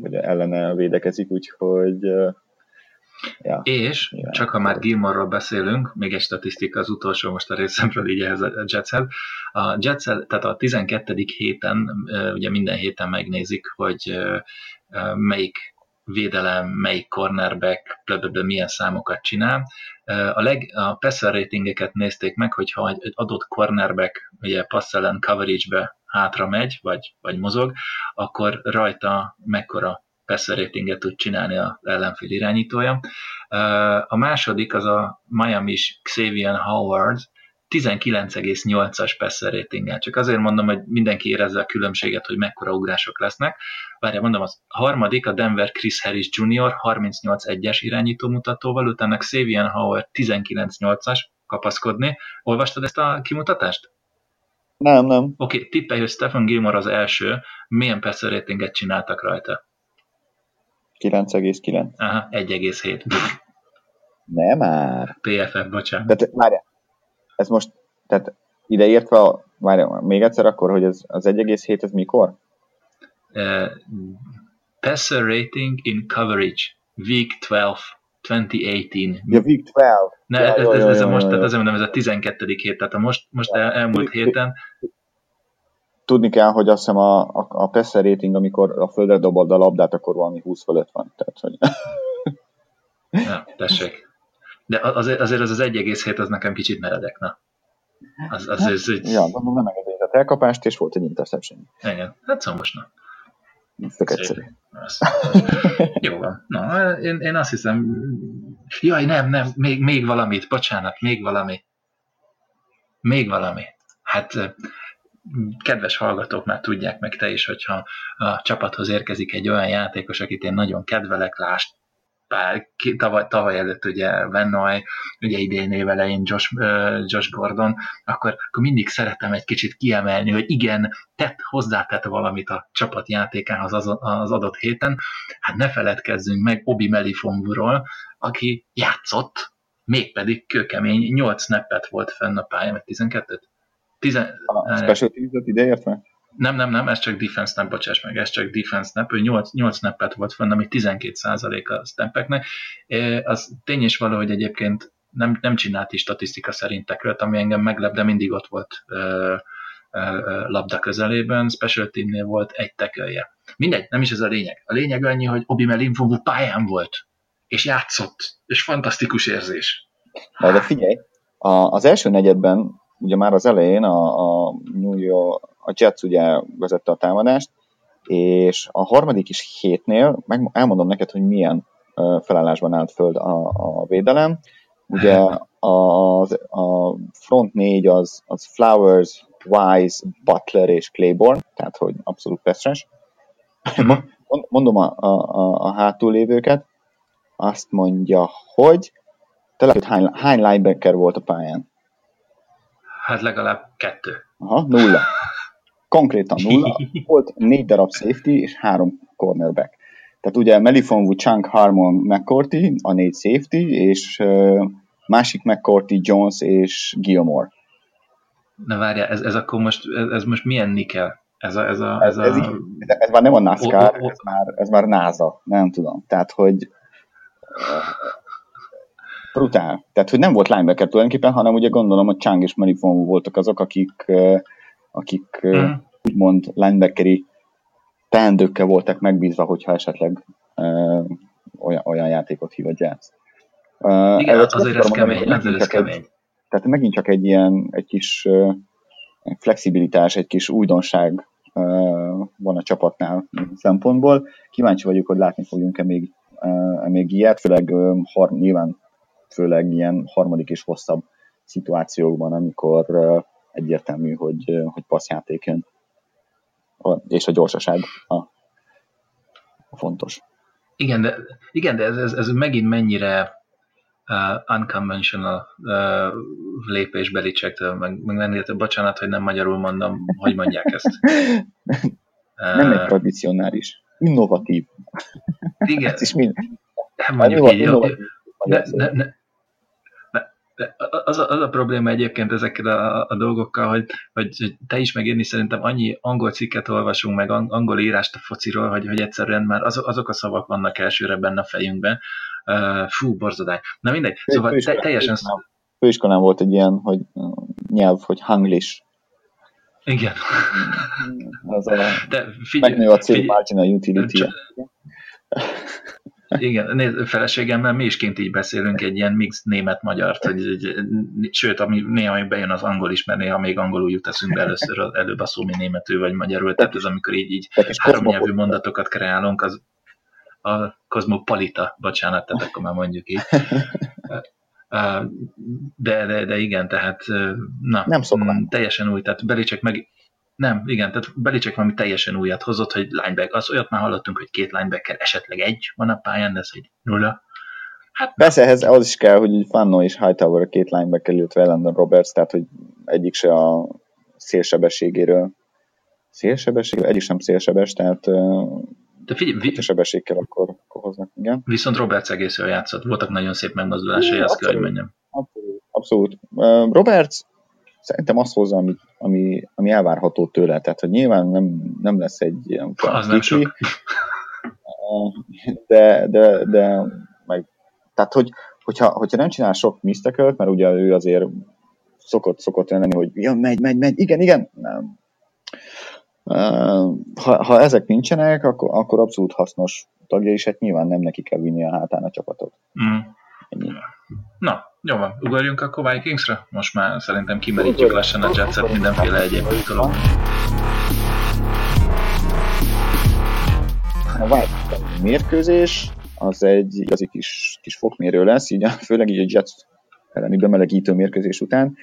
vagy ellene védekezik, úgyhogy Ja, és nyilván. csak ha már Gilmorról beszélünk, még egy statisztika az utolsó most a részemről így ehhez a Jetshez. A Jets, tehát a 12. héten, ugye minden héten megnézik, hogy melyik védelem, melyik cornerback, blablabla, milyen számokat csinál. A, leg, a passer ratingeket nézték meg, hogyha egy adott cornerback ugye pass ellen coverage-be hátra megy, vagy, vagy mozog, akkor rajta mekkora passer ratinget tud csinálni az ellenfél irányítója. A második az a Miami-s Xavier Howard, 19,8-as passer ratinggel. Csak azért mondom, hogy mindenki érezze a különbséget, hogy mekkora ugrások lesznek. Várja, mondom, az harmadik, a Denver Chris Harris Jr. 38-1-es irányító mutatóval, utána Xavier Howard 19-8-as kapaszkodni. Olvastad ezt a kimutatást? Nem, nem. Oké, okay, tippelj, hogy Stephen Gilmore az első. Milyen passer ratinget csináltak rajta? 9,9. Aha, 1,7. Nem már. PFF, bocsánat. Tehát, várjál, ez most, tehát ideértve, várjál, még egyszer akkor, hogy ez, az 1,7 ez mikor? Uh, passer rating in coverage, week 12, 2018. Ja, week 12. Ne, ja, ez, ez, ez, ez, a most, tehát azért mondom, ez a 12. hét, tehát a most, most el, elmúlt héten. Tudni kell, hogy azt hiszem a, a, a passer rating, amikor a földre dobod a labdát, akkor valami 20 fölött van. Tehát, hogy... ja, tessék. De azért, azért az az 1,7 az nekem kicsit meredek, na. Az, az, az, az, ja, mondom, nem engedélyezett elkapást, és volt egy interception. Igen, hát szomos, na. Tök egyszerű. Jó van. Na, én, én azt hiszem, jaj, nem, nem, még, még valamit, bocsánat, még valami. Még valami. Hát kedves hallgatók már tudják meg te is, hogyha a csapathoz érkezik egy olyan játékos, akit én nagyon kedvelek, lásd pár, tavaly, tavaly előtt ugye Vennoy, ugye idén évelején Josh, uh, Josh Gordon, akkor, akkor mindig szeretem egy kicsit kiemelni, hogy igen, tett, hozzátett valamit a csapat játékához az, az adott héten. Hát ne feledkezzünk meg Obi Melifonvuról, aki játszott, mégpedig kőkemény, 8 snappet volt fenn a pályán, vagy 12-t? Tizen... A special teams ideértve? Nem, nem, nem, ez csak defense snap, bocsáss meg, ez csak defense snap, ő 8, 8 snappet volt fönn, ami 12% a snappeknek. Az tény is való, hogy egyébként nem, nem csinált is statisztika szerint tekröt, ami engem meglep, de mindig ott volt ö, ö, labda közelében, special teamnél volt egy tekölje. Mindegy, nem is ez a lényeg. A lényeg annyi, hogy Obi Melinfovu pályán volt, és játszott, és fantasztikus érzés. Na, de figyelj, a, az első negyedben, ugye már az elején a, a New York, a Jets ugye vezette a támadást, és a harmadik is hétnél, meg elmondom neked, hogy milyen felállásban állt föld a, a védelem. Ugye a, a front négy az, az Flowers, Wise, Butler és Claiborne, tehát hogy abszolút peszres. Mondom a, a, a, a hátul lévőket, azt mondja, hogy hogy hány, hány linebacker volt a pályán? Hát legalább kettő. Aha, nulla konkrétan nulla, volt négy darab safety és három cornerback. Tehát ugye Melifonwu, Chunk, Harmon, McCourty, a négy safety, és uh, másik McCourty, Jones és Gilmore. Na várjál, ez, ez akkor most, ez, ez most milyen nikel? Ez, a, ez, a, ez, ez, a... ez, ez már nem a NASCAR, oh, oh, oh. Ez, már, ez már NASA, nem tudom. Tehát, hogy brutál. Tehát, hogy nem volt linebacker tulajdonképpen, hanem ugye gondolom, hogy Chang és Melifonwu voltak azok, akik akik mm. úgymond linebackeri teendőkkel voltak megbízva, hogyha esetleg uh, olyan, olyan játékot hív a. Uh, Igen, ez azért ez kemény, azért ez kemény. Egy, tehát megint csak egy ilyen, egy kis uh, flexibilitás, egy kis újdonság uh, van a csapatnál szempontból. Kíváncsi vagyok, hogy látni fogjunk-e még, uh, még ilyet, főleg uh, har, nyilván főleg ilyen harmadik és hosszabb szituációkban, amikor uh, egyértelmű, hogy, hogy passzjáték jön. És a gyorsaság. A... fontos. Igen, de, igen, de ez, ez, ez megint mennyire uh, unconventional uh, lépés Belicsektől, meg, meg mennyire, bocsánat, hogy nem magyarul mondom, hogy mondják ezt. nem egy tradicionális, innovatív. Igen. Ez is mind. Nem mondjuk így, innovatív. Ne, ne, ne, az a, az a probléma egyébként ezekkel a, a dolgokkal, hogy, hogy te is meg én is szerintem annyi angol cikket olvasunk, meg angol írást a fociról, hogy, hogy egyszerűen már azok, azok a szavak vannak elsőre benne a fejünkben. Uh, fú, borzodály. Na mindegy, szóval te, teljesen... Főiskolán volt egy ilyen, hogy nyelv, hogy hanglish. Igen. Az a, De figyelj, megnő a cél marginal utility igen, nézd, feleségemmel mi is kint így beszélünk egy ilyen mix német-magyart, hogy, hogy, sőt, ami néha bejön az angol is, mert néha még angolul jut eszünkbe először, előbb a szó mi németül vagy magyarul, tehát ez amikor így, így három nyelvű mondatokat kreálunk, az a kozmopolita, bocsánat, tehát akkor már mondjuk így. De, de, de igen, tehát na, nem szoktam. teljesen új, tehát Belicek meg nem, igen, tehát Belicek valami teljesen újat hozott, hogy linebacker, az olyat már hallottunk, hogy két linebacker, esetleg egy van a pályán, de ez egy nulla. Hát, Persze ehhez az is kell, hogy Fanno és Hightower a két linebacker, illetve Landon Roberts, tehát hogy egyik se a szélsebességéről szélsebesség, is nem szélsebes, tehát de figyelj, vi- sebesség kell, akkor, akkor hoznak, igen. Viszont Roberts egész jól játszott, voltak nagyon szép megmozdulásai, azt kell, hogy mondjam. Abszolút. abszolút. Roberts szerintem azt hozza, ami, ami, ami elvárható tőle. Tehát, hogy nyilván nem, nem lesz egy ilyen az nem sok. De, de, de meg, tehát, hogy, hogyha, hogyha nem csinál sok misztekölt, mert ugye ő azért szokott, szokott lenni, hogy ja, megy, megy, megy, igen, igen, nem. Ha, ha ezek nincsenek, akkor, akkor abszolút hasznos tagja, és hát nyilván nem neki kell vinni a hátán a csapatot. Mm. Ennyi. Na, jó van, ugorjunk akkor Vikingsra? Most már szerintem kimerítjük lassan a Jetset mindenféle egyéb dolog. A Vikings mérkőzés az egy igazi kis, kis fokmérő lesz, így, főleg így a Jets elleni bemelegítő mérkőzés után,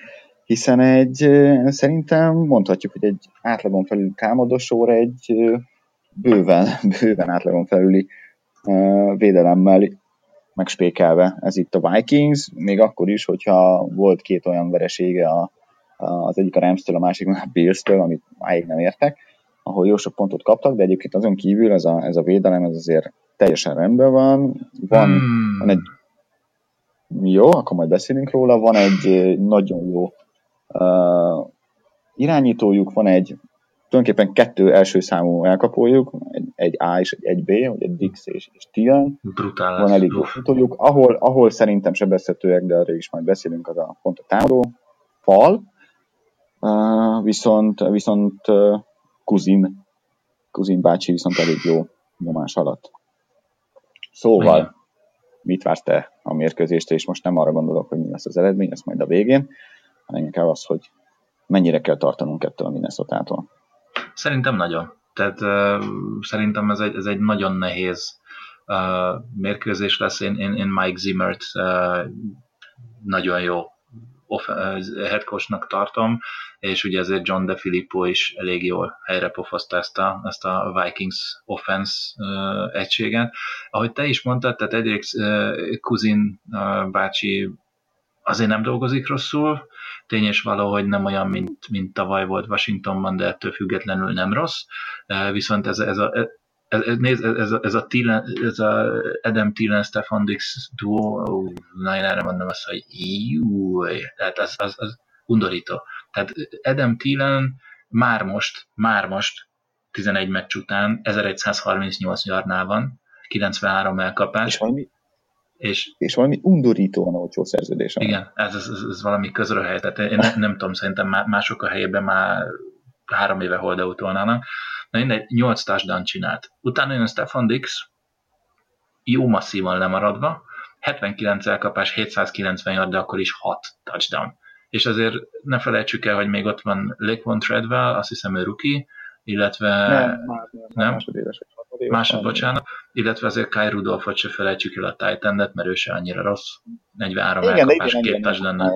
hiszen egy, szerintem mondhatjuk, hogy egy átlagon felül támadósor egy bőven, bőven átlagon felüli védelemmel megspékelve ez itt a Vikings, még akkor is, hogyha volt két olyan veresége a, a, az egyik a Rams-től, a másik a Bills-től, amit máig nem értek, ahol jó sok pontot kaptak, de egyébként azon kívül ez a, ez a védelem ez azért teljesen rendben van. Van, hmm. van egy jó, akkor majd beszélünk róla, van egy nagyon jó uh, irányítójuk, van egy tulajdonképpen kettő első számú elkapójuk, egy, egy A és egy, egy B, egy Dix és, és Tian. Brutál Van elég jó futójuk. Ahol, ahol szerintem sebezhetőek, de arra is majd beszélünk, az a pont a támadó fal. Uh, viszont, viszont uh, Kuzin, Kuzin bácsi viszont elég jó nyomás alatt. Szóval, Igen. mit vársz te a mérkőzést, és most nem arra gondolok, hogy mi lesz az eredmény, ez majd a végén, hanem inkább az, hogy mennyire kell tartanunk ettől a Minnesota-tól. Szerintem nagyon. Tehát uh, szerintem ez egy, ez egy nagyon nehéz uh, mérkőzés lesz. Én, én, én Mike Zimmert uh, nagyon jó headcoachnak tartom, és ugye ezért John DeFilippo is elég jól helyre pofozta ezt a, ezt a Vikings offense uh, egységet. Ahogy te is mondtad, tehát egyrészt uh, Kuzin uh, bácsi azért nem dolgozik rosszul, tény és való, nem olyan, mint, mint tavaly volt Washingtonban, de ettől függetlenül nem rossz. Viszont ez, ez a ez, ez, nézd, ez, ez, a Thielen, ez a Adam Thielen, Stefan Dix duo, na én erre mondom azt, hogy jú, tehát az, az, az undorító. Tehát Adam Thielen már most, már most 11 meccs után 1138 yardnál van, 93 elkapás. És valami és, és valami undorítóan olcsó szerződés. Igen, ez, ez, ez, valami közröhely, tehát én nem, nem tudom, szerintem mások a helyében már három éve holdeutolnának. Na mindegy, 8 touchdown csinált. Utána jön Stefan Dix, jó masszívan lemaradva, 79 elkapás, 790 yard, de akkor is 6 touchdown. És azért ne felejtsük el, hogy még ott van Lakeon Treadwell, azt hiszem ő rookie, illetve nem, már, nem, nem? másodéves Másod, bocsánat. Illetve azért Kai Rudolfot se felejtsük el a titan mert ő se annyira rossz. 43 Igen, elkapás, két touch lenne.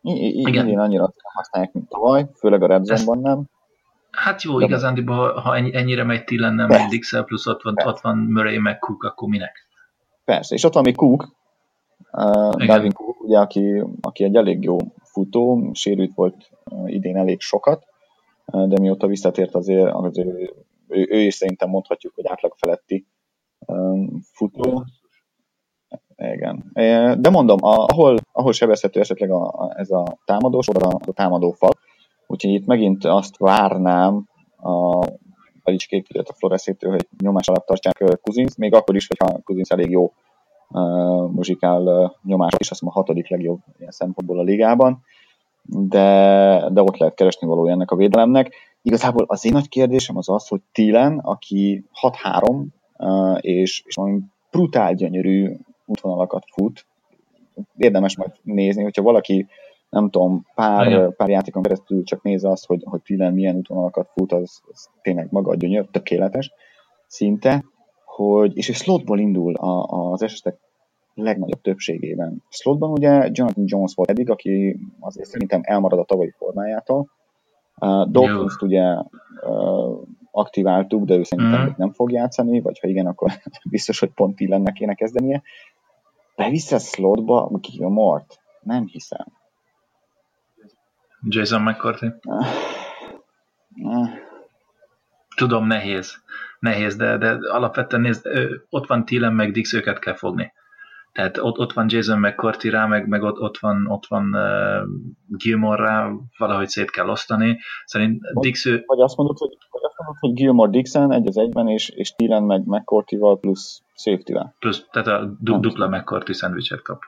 Igen, igen, annyira használják, mint tavaly, főleg a Redzonban nem. Hát jó, igazán, ha ennyire megy Tillen, meg Dixel, plusz ott van, ott van Murray, meg Cook, akkor minek? Persze, és ott van még Cook, uh, Cook, ugye, aki, aki egy elég jó futó, sérült volt idén elég sokat, de mióta visszatért azért, azért ő, ő, is szerintem mondhatjuk, hogy átlag feletti um, futó. Igen. De mondom, ahol, ahol sebezhető esetleg a, a, ez a támadós, oda a, a támadó fal, úgyhogy itt megint azt várnám a Belicskék, illetve a Floreszétől, hogy nyomás alatt tartsák Kuzinsz, még akkor is, hogyha Kuzinsz elég jó uh, muzsikál uh, nyomás, és azt mondom a hatodik legjobb ilyen szempontból a ligában, de, de ott lehet keresni való ennek a védelemnek. Igazából az én nagy kérdésem az az, hogy Tilen, aki 6-3, uh, és, és valami brutál gyönyörű útvonalakat fut, érdemes majd nézni, hogyha valaki nem tudom, pár, pár játékon keresztül csak nézze azt, hogy, hogy Tilen milyen útvonalakat fut, az, az tényleg maga a gyönyör, tökéletes szinte, hogy, és egy slotból indul a, az esetek legnagyobb többségében. Slotban ugye Jonathan Jones volt eddig, aki azért szerintem elmarad a tavalyi formájától. Uh, ugye uh, aktiváltuk, de ő szerintem mm. nem fog játszani, vagy ha igen, akkor biztos, hogy pont Tillennek kéne kezdenie. Bevisz slotba Gilmort? Nem hiszem. Jason McCarthy? Tudom, nehéz. Nehéz, de, de alapvetően nézd, ott van Thielen, meg Dix, őket kell fogni. Tehát ott, ott van Jason McCarthy rá, meg, meg ott, ott van, ott van uh, Gilmore rá, valahogy szét kell osztani. Szerint Dix ő... Vagy azt mondod, hogy, vagy azt mondod, hogy Gilmore Dixon egy az egyben, és, és Thielen meg McCourty-val plusz safety-vel. Plusz, tehát a du- dupla McCourty szendvicset kap.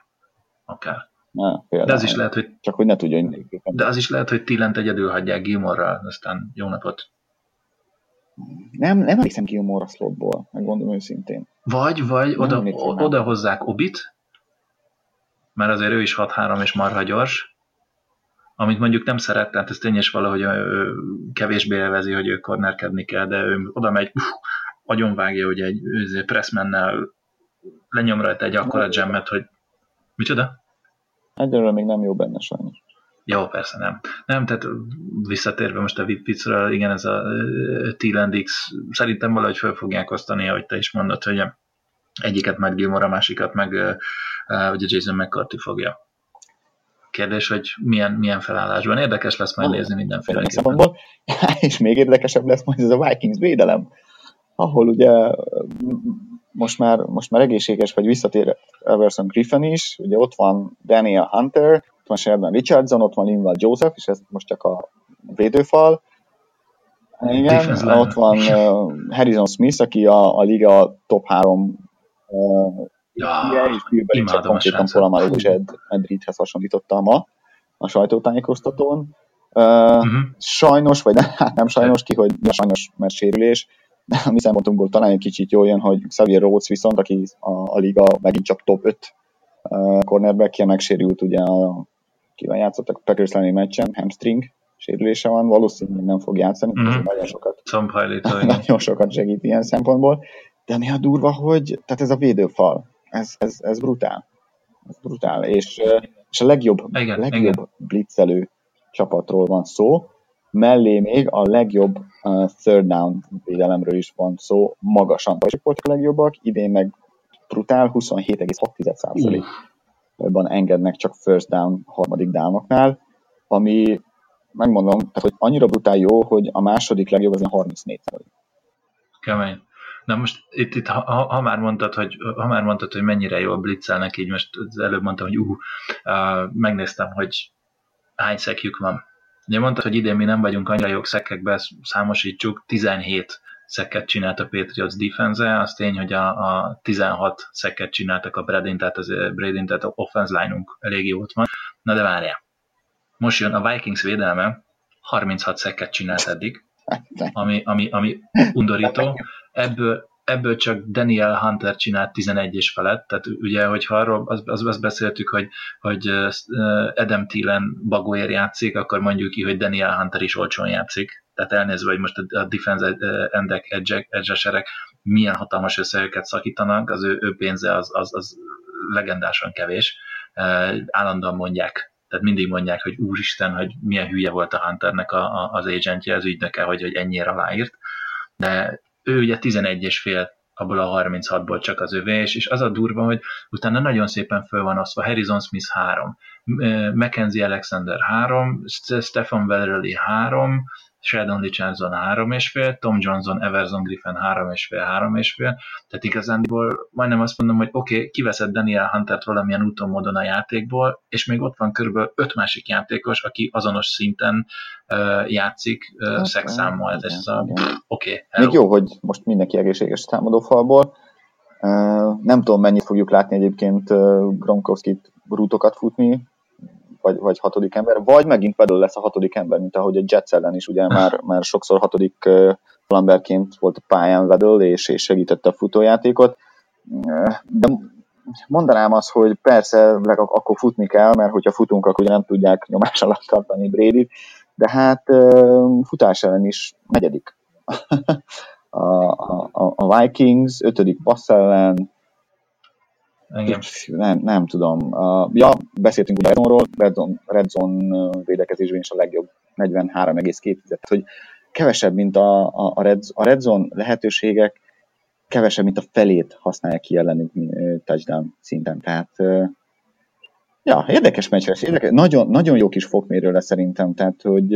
Akár. Na, de az is lehet, hogy... Csak hogy ne tudja, hogy De az is lehet, hogy Tillent egyedül hagyják Gilmore-ral, aztán jó napot. Nem, nem emlékszem Gilmore a slotból, megmondom őszintén. Vagy, vagy oda, oda hozzák Obit, mert azért ő is 6-3 és marha gyors, amit mondjuk nem szeret, tehát ez tényes valahogy ő kevésbé élvezi, hogy ő kornerkedni kell, de ő oda megy, uh, vágja, hogy egy pressmennel lenyom rajta egy akkora jammet, hogy micsoda? Egyelőre még nem jó benne sajnos. Jó, persze nem. Nem, tehát visszatérve most a viccről, igen, ez a T-Landix szerintem valahogy fel fogják osztani, ahogy te is mondod, hogy egyiket meg Gilmore, a másikat meg ugye Jason McCarthy fogja. Kérdés, hogy milyen, milyen felállásban. Érdekes lesz majd nézni mindenféle. És még érdekesebb lesz majd ez a Vikings védelem, ahol ugye most már, most már egészséges, vagy visszatér Everson Griffin is, ugye ott van Daniel Hunter, van Sheldon Richardson, ott van Linval Joseph, és ez most csak a védőfal. Igen, ott van uh, Harrison Smith, aki a, a liga top 3 uh, ja, és Bill Belichick konkrétan Polamáról és Ed, Ed Reedhez hasonlította ma a sajtótájékoztatón. Uh, uh-huh. Sajnos, vagy nem, hát nem sajnos ki, hogy sajnos, mert sérülés, de a mi szempontunkból talán egy kicsit jól jön, hogy Xavier Rhodes viszont, aki a, a liga megint csak top 5 uh, cornerback megsérült, ugye a, kivel játszottak a Packers elleni meccsen, hamstring sérülése van, valószínűleg nem fog játszani, mm-hmm. nagyon sokat, nagyon sokat segít ilyen szempontból, de mi a durva, hogy tehát ez a védőfal, ez, ez, ez brutál. Ez brutál, és, és a legjobb, igen, legjobb igen. blitzelő csapatról van szó, mellé még a legjobb uh, third down védelemről is van szó, magasan. Voltak a legjobbak, idén meg brutál 27,6%-ban engednek csak first down harmadik downoknál, ami megmondom, tehát, hogy annyira brutál jó, hogy a második legjobb az 34 Kemény. Na most itt, itt ha, ha, már mondtad, hogy, ha már mondtad, hogy mennyire jól blitzelnek, így most előbb mondtam, hogy uh, uh megnéztem, hogy hány szekjük van. Ugye mondtad, hogy idén mi nem vagyunk annyira jók szekkekbe, számosítsuk, 17 szekket csinált a Patriots defense az tény, hogy a, a 16 szekket csináltak a Bradin, tehát az Bradin, tehát a offense line-unk elég jó ott van. Na de várjál, most jön a Vikings védelme, 36 szekket csinált eddig, ami, ami, ami undorító. Ebből, ebből csak Daniel Hunter csinált 11 és felett, tehát ugye, hogyha arról azt, az, az beszéltük, hogy, hogy Adam Thielen bagóért játszik, akkor mondjuk ki, hogy Daniel Hunter is olcsón játszik. Tehát elnézve, hogy most a defense endek, edge milyen hatalmas összegeket szakítanak, az ő, ő pénze az, az, az legendásan kevés. Állandóan mondják Tehát mindig mondják, hogy úristen, hogy milyen hülye volt a Hunternek a, a, az agentje, az ügynöke, hogy, hogy ennyire aláírt. De ő ugye 11 és fél abból a 36-ból csak az övé, és, és az a durva, hogy utána nagyon szépen föl van osztva Harrison Smith 3, Mackenzie Alexander 3, Stefan Wellerly 3, Sheldon Richardson 3,5, Tom Johnson, Everson Griffin 3,5, 3,5, tehát igazándiból majdnem azt mondom, hogy oké, okay, kiveszed Daniel Huntert valamilyen úton, módon a játékból, és még ott van körülbelül öt másik játékos, aki azonos szinten uh, játszik uh, okay. szexszámmal. Ez a, oké. Okay, még jó, hogy most mindenki egészséges támadófalból. Uh, nem tudom, mennyit fogjuk látni egyébként uh, Gronkowski rútokat futni, vagy, vagy hatodik ember, vagy megint Pedal lesz a hatodik ember, mint ahogy a Jets ellen is ugye már, már sokszor hatodik flamberként volt a pályán Vedel, és, és segítette a futójátékot. De mondanám azt, hogy persze akkor futni kell, mert hogyha futunk, akkor ugye nem tudják nyomás alatt tartani brady de hát futás ellen is negyedik. a, a, a Vikings ötödik passz ellen, engem. Nem, nem tudom. Uh, ja, beszéltünk a Red Zone-ról, Red Zone, Red Zone védekezésben is a legjobb 43,2, hogy kevesebb, mint a, a, a, Red, a Red Zone lehetőségek, kevesebb, mint a felét használják ki ellenük touchdown szinten. Tehát Ja, érdekes meccs lesz. Érdekes. Nagyon, nagyon jó kis fokmérő lesz szerintem. Tehát, hogy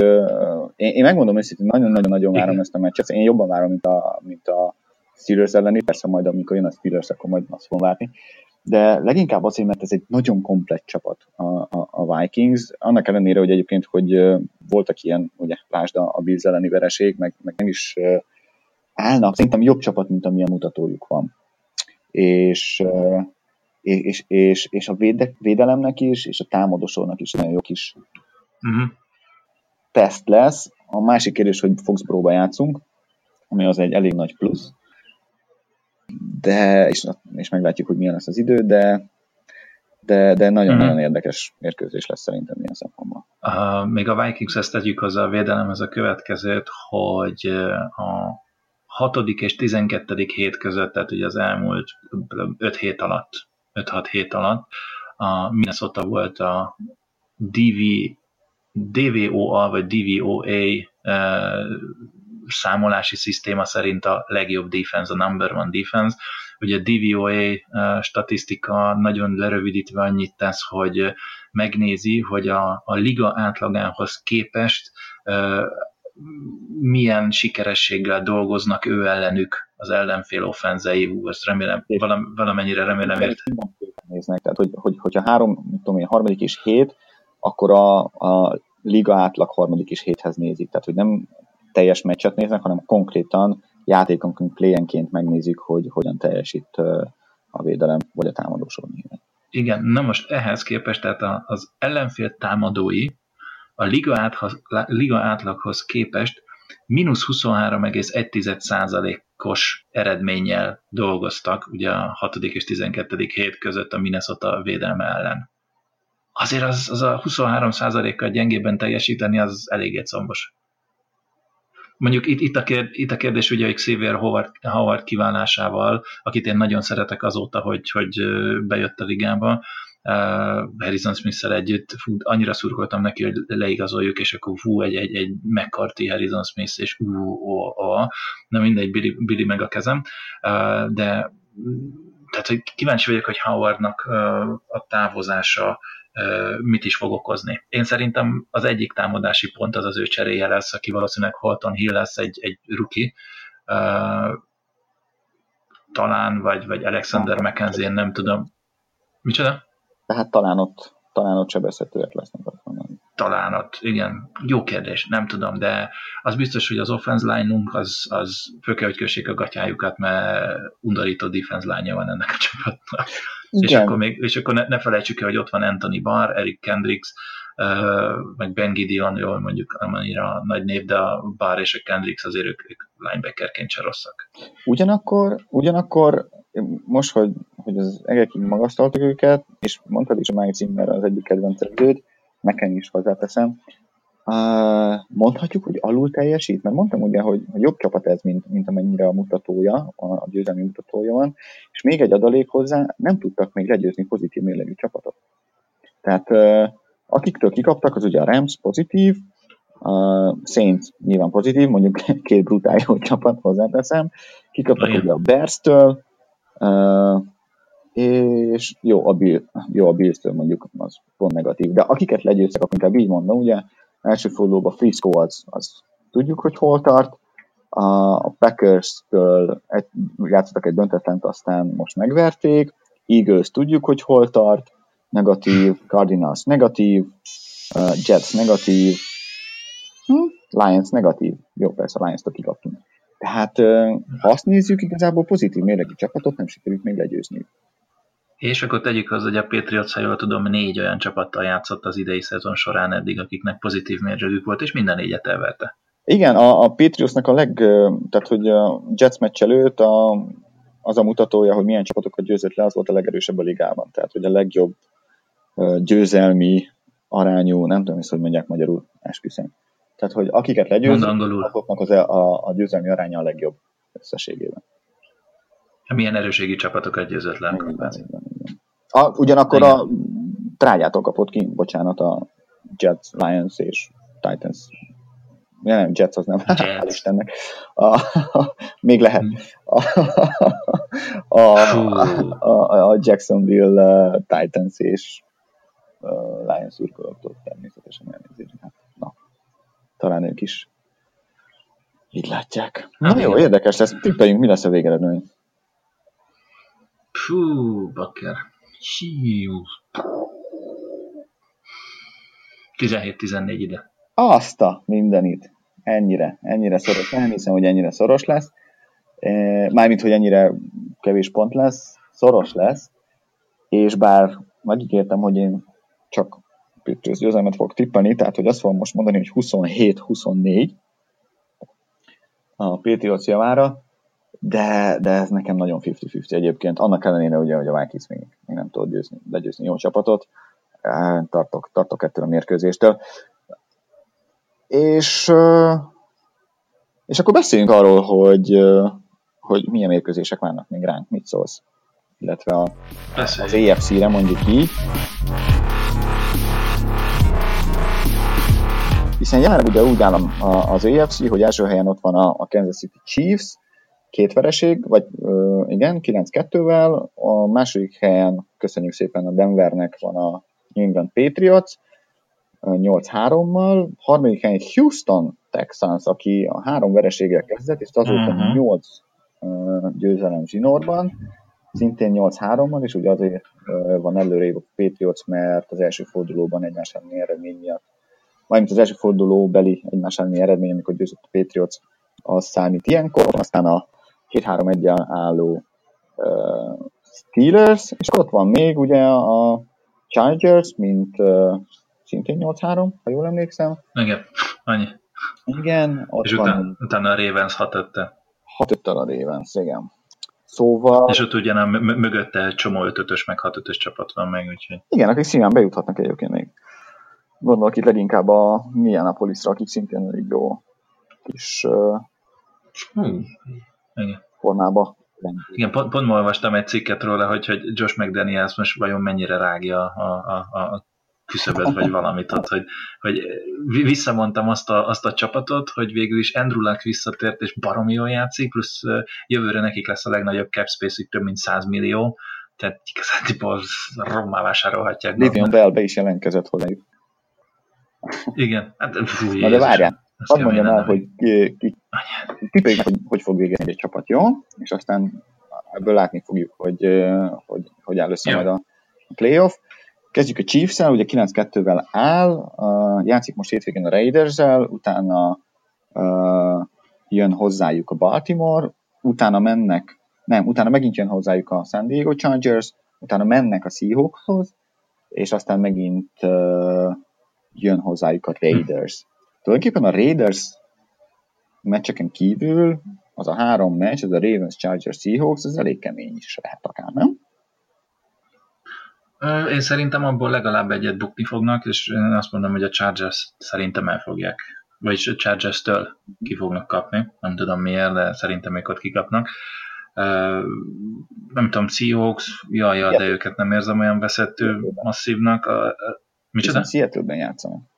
én, én megmondom őszintén, nagyon-nagyon-nagyon várom ezt a meccset. Én jobban várom, mint a, mint a Steelers elleni. Persze majd, amikor jön a Steelers, akkor majd azt fogom látni de leginkább azért, mert ez egy nagyon komplett csapat a, a, a Vikings, annak ellenére, hogy egyébként, hogy voltak ilyen, ugye, lásd a, a Bills elleni vereség, meg, meg nem is állnak, szerintem jobb csapat, mint amilyen mutatójuk van. És, és, és, és a véde, védelemnek is, és a támadósornak is nagyon jó kis uh-huh. teszt lesz. A másik kérdés, hogy Foxborough-ba játszunk, ami az egy elég nagy plusz, de, és, és meglátjuk, hogy milyen lesz az idő, de de, de nagyon-nagyon uh-huh. érdekes mérkőzés lesz szerintem ilyen szempontból. Uh, még a Vikings ezt tegyük hozzá a védelemhez a következőt, hogy a 6. és 12. hét között, tehát ugye az elmúlt 5 hét alatt, 5-6 hét alatt a Minnesota volt a DV, DVOA vagy DVOA számolási szisztéma szerint a legjobb defense, a number one defense. Ugye a DVOA statisztika nagyon lerövidítve annyit tesz, hogy megnézi, hogy a, a liga átlagához képest milyen sikerességgel dolgoznak ő ellenük az ellenfél offenzei, hú, ezt remélem, valamennyire remélem ért. Néznek, tehát hogy, hogy, hogyha három, tudom én, harmadik és hét, akkor a, a liga átlag harmadik és héthez nézik. Tehát, hogy nem teljes meccset néznek, hanem konkrétan játékonként, playenként megnézik, hogy hogyan teljesít a védelem vagy a támadósor. Igen, na most ehhez képest, tehát az ellenfél támadói a liga, áthoz, liga átlaghoz képest mínusz 23,1%-os eredménnyel dolgoztak ugye a 6. és 12. hét között a Minnesota védelme ellen. Azért az, az a 23%-kal gyengében teljesíteni, az eléggé combos. Mondjuk itt, itt, a, kérd, itt a kérdés ugye, Xavier Howard, Howard kívánásával, akit én nagyon szeretek azóta, hogy, hogy bejött a ligába, uh, Harrison smith együtt, fú, annyira szurkoltam neki, hogy leigazoljuk, és akkor fú, egy, egy, egy McCarthy Harrison Smith, és ú, ó, ó, na mindegy, Billy, Billy meg a kezem, de tehát, hogy kíváncsi vagyok, hogy Howardnak a távozása mit is fog okozni. Én szerintem az egyik támadási pont az az ő cseréje lesz, aki valószínűleg Holton Hill lesz egy, egy ruki, talán, vagy, vagy Alexander McKenzie, nem tudom. Micsoda? Tehát talán ott, talán ott sebezhetőek lesznek. Talán ott, igen. Jó kérdés, nem tudom, de az biztos, hogy az offense line-unk az, az föl kell, hogy kössék a gatyájukat, mert undorító defense line van ennek a csapatnak. Igen. És akkor, még, és akkor ne, ne felejtsük el, hogy ott van Anthony Barr, Eric Kendricks, uh, meg Ben Gideon, jól mondjuk annyira nagy név, de a Barr és a Kendricks azért ők, ők linebackerként se rosszak. Ugyanakkor, ugyanakkor most, hogy, hogy az egekig magasztaltak őket, és mondtad is a Mike Zimmer az egyik kedvenc edzőt, nekem is hozzáteszem, mondhatjuk, hogy alul teljesít? Mert mondtam ugye, hogy, jobb csapat ez, mint, mint amennyire a mutatója, a győzelmi mutatója van, és még egy adalék hozzá, nem tudtak még legyőzni pozitív mérlegű csapatot. Tehát Akiktől kikaptak, az ugye a Rams pozitív, a Saints nyilván pozitív, mondjuk két brutál jó csapat, hozzáteszem. Kikaptak ugye a Bears-től, és jó a, Bill, jó a Bills-től mondjuk, az pont negatív. De akiket legyőztek, akkor inkább így mondom, ugye, első fordulóban Frisco az, az tudjuk, hogy hol tart, a Packers-től egy, játszottak egy döntetlent, aztán most megverték, Eagles tudjuk, hogy hol tart, negatív, Cardinals negatív, uh, Jets negatív, hm? Lions negatív. Jó, persze a Lions-tól kikaptunk. Tehát ha azt nézzük, igazából pozitív mérlegű csapatot nem sikerült még legyőzni. És akkor tegyük az, hogy a Patriots, ha jól tudom, négy olyan csapattal játszott az idei szezon során eddig, akiknek pozitív mérlegük volt, és minden négyet elverte. Igen, a, a Patriotsnak a leg, tehát hogy a Jets meccs előtt a, az a mutatója, hogy milyen csapatokat győzött le, az volt a legerősebb a ligában. Tehát, hogy a legjobb győzelmi arányú, nem tudom, hogy mondják magyarul, esküszöm. Tehát, hogy akiket legyőzött, azoknak az a, a győzelmi aránya a legjobb összességében. Milyen erőségi csapatokat győzött le? Igen, igen, igen. A, ugyanakkor igen. a trágyától kapott ki, bocsánat, a Jets, Lions és Titans Ja, nem, Jets az nem, hál' Istennek. A, a, még lehet. Hmm. A, a, a, a Jacksonville uh, Titans és uh, Lions szurkolóktól természetesen elnézést. Hát, na, talán ők is így látják. Na jó, érdekes lesz. Tippeljünk, mi lesz a végeredmény. Fú, bakker. 17-14 ide. Azt a mindenit. Ennyire, ennyire szoros. Nem hiszem, hogy ennyire szoros lesz. E, mármint, hogy ennyire kevés pont lesz. Szoros lesz. És bár megígértem, hogy én csak Patriots győzelmet fogok tippelni, tehát hogy azt fogom most mondani, hogy 27-24 a Patriots javára, de, de ez nekem nagyon 50-50 egyébként, annak ellenére ugye, hogy a Vikings még, még nem tudod győzni, legyőzni jó csapatot, tartok, tartok ettől a mérkőzéstől. És, és akkor beszéljünk arról, hogy, hogy milyen mérkőzések várnak még ránk, mit szólsz? Illetve a, az EFC-re mondjuk így. Hiszen jelenleg ugye úgy áll az EFC, hogy első helyen ott van a, a Kansas City Chiefs, két vereség, vagy ö, igen, 9-2-vel, a második helyen, köszönjük szépen a Denvernek van a New England Patriots, 8-3-mal, harmadik helyen Houston Texans, aki a három vereséggel kezdett, és azóta uh-huh. 8 uh, győzelem zsinórban, szintén 8-3-mal, és ugye azért uh, van előrébb a Patriots, mert az első fordulóban egymás elleni eredmény miatt, mármint az első forduló beli egymás elleni eredmény, amikor győzött a Patriots, az számít ilyenkor, aztán a 2-3 1 álló uh, Steelers, és ott van még ugye a Chargers, mint uh, szintén 8-3, ha jól emlékszem. Igen, annyi. Igen. Ott és van, utána, utána a Ravens 6 5 6 a Ravens, igen. Szóval... És ott ugyan mögötte egy csomó 5 meg 6 5 csapat van meg, úgyhogy... Igen, akik szíván bejuthatnak egyébként még. Gondolok itt leginkább a Minneapolisra, akik szintén elég jó kis uh, hmm. Igen. formába igen, pont, pont ma olvastam egy cikket róla, hogy, hogy Josh McDaniels most vajon mennyire rágja a, a, a küszöböt, vagy valamit ott, hogy, hogy visszamondtam azt a, azt a csapatot, hogy végül is Andrew Luck visszatért, és baromi jól játszik, plusz jövőre nekik lesz a legnagyobb cap space több mint 100 millió, tehát igazán rommá vásárolhatják. Livion Bell be is jelentkezett hozzájuk. Igen. Hát, fú, Na de várjál, hadd mondjam el, hogy ki, hogy, hogy fog végezni egy csapat, jó? És aztán ebből látni fogjuk, hogy hogy, hogy áll össze majd a playoff. Kezdjük a Chiefs-el, ugye 9-2-vel áll, játszik most hétvégén a Raiders-el, utána jön hozzájuk a Baltimore, utána mennek, nem, utána megint jön hozzájuk a San Diego Chargers, utána mennek a Seahawkshoz, és aztán megint uh, jön hozzájuk a Raiders. Tulajdonképpen a Raiders meccseken kívül az a három meccs, az a Ravens, Chargers, Seahawks, az elég kemény is lehet akár, nem? Én szerintem abból legalább egyet bukni fognak, és én azt mondom, hogy a Chargers szerintem el fogják. Vagyis a Chargers-től ki fognak kapni. Nem tudom miért, de szerintem ők ott kikapnak. nem tudom, Seahawks, jaj, jaj, de őket nem érzem olyan veszettő masszívnak. Micsoda? Viszont Seattle-ben játszanak.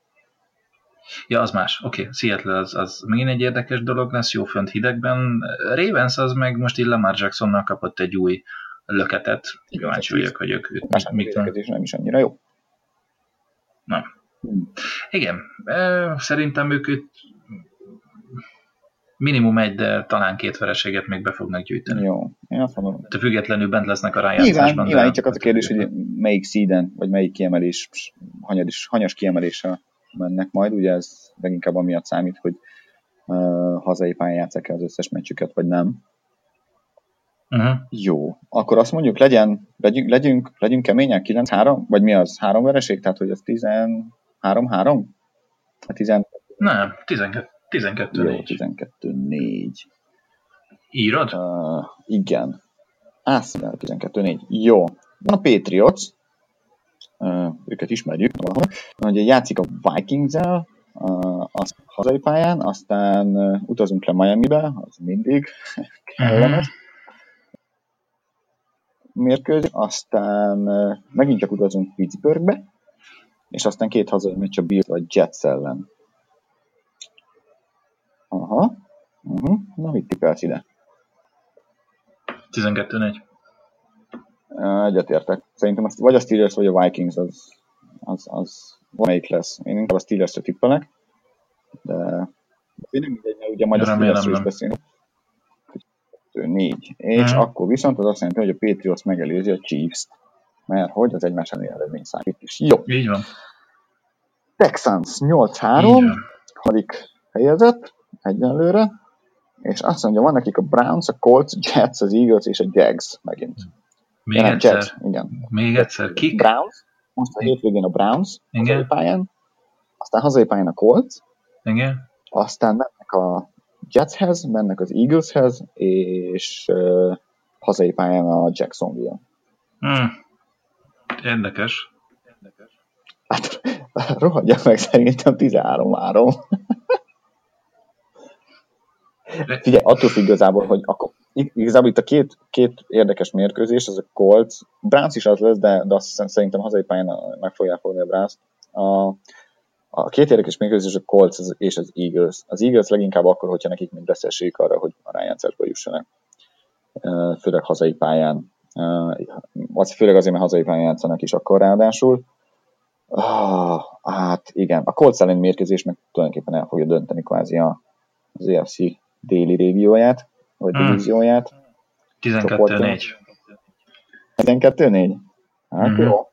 Ja, az más. Oké, okay. Seattle az, az megint egy érdekes dolog lesz, jó fönt hidegben. Ravens az meg most így Lamar Jacksonnal kapott egy új löketet. Kíváncsi vagyok, hogy ők, ők mit, mit nem is annyira jó. Nem. Hmm. Igen, szerintem ők itt minimum egy, de talán két vereséget még be fognak gyűjteni. Jó, én azt mondom. De függetlenül bent lesznek a rájátszásban. Nyilván, nyilván csak az a kérdés, hogy melyik szíden, vagy melyik kiemelés, hanyas, hanyas kiemeléssel mennek majd, ugye ez leginkább amiatt számít, hogy uh, hazai pályán játszák az összes meccsüket, vagy nem. Uh-huh. Jó, akkor azt mondjuk, legyen, legyünk, legyünk, legyünk kemények, 9-3, vagy mi az, három vereség, tehát hogy az 13-3? A 10... Nem, 12. 12 Jó, 12 4. Írod? Uh, igen. Azt 12 4. Jó. Van a Patriots, őket ismerjük, ugye játszik a Vikings-el, az hazai pályán, aztán utazunk le Miami-be, az mindig kellemes. Mérkőzés, aztán megint csak utazunk Pittsburghbe, és aztán két hazai meccs a Bills vagy Jets ellen. Aha. Uh-huh. Na, mit tippelsz ide? 12-4. Egyetértek. Szerintem azt, vagy a Steelers, vagy a Vikings az, az, az valamelyik lesz. Én inkább a Steelers-re tippelek, de én nem mindegy, mert ugye majd a steelers is beszélünk. Négy. És hmm. akkor viszont az azt jelenti, hogy a Patriots megelőzi a Chiefs-t. Mert hogy az egymás elleni eredmény számít is. Jó. Így van. Texans 8-3, hadik helyezett, egyenlőre, és azt mondja, van nekik a Browns, a Colts, a Jets, az Eagles és a Jags megint. Még ja, egyszer. Jets, igen. Még egyszer. Kik? Browns, most a hétvégén a Browns igen. hazai pályán, aztán hazai pályán a Colts, igen. aztán mennek a Jetshez, mennek az Eagleshez, és uh, hazai pályán a Jacksonville. Hmm. Érdekes. Hát rohadjak meg szerintem 13-3. Figyelj, attól függ igazából, hogy akkor, igazából itt a két, két érdekes mérkőzés, az a Colts, Browns is az lesz, de, de azt szerintem hazai pályán meg fogják fogni a Browns. A, a két érdekes mérkőzés a Colts és az Eagles. Az Eagles leginkább akkor, hogyha nekik mind beszessék arra, hogy a rájátszásba jussanak. Főleg hazai pályán. Az főleg azért, mert hazai pályán játszanak is akkor ráadásul. Ah, hát igen, a Colts ellen mérkőzés meg tulajdonképpen el fogja dönteni kvázi az EFC déli régióját, vagy hmm. divízióját. 12-4. 12-4? Hát mm-hmm. jó.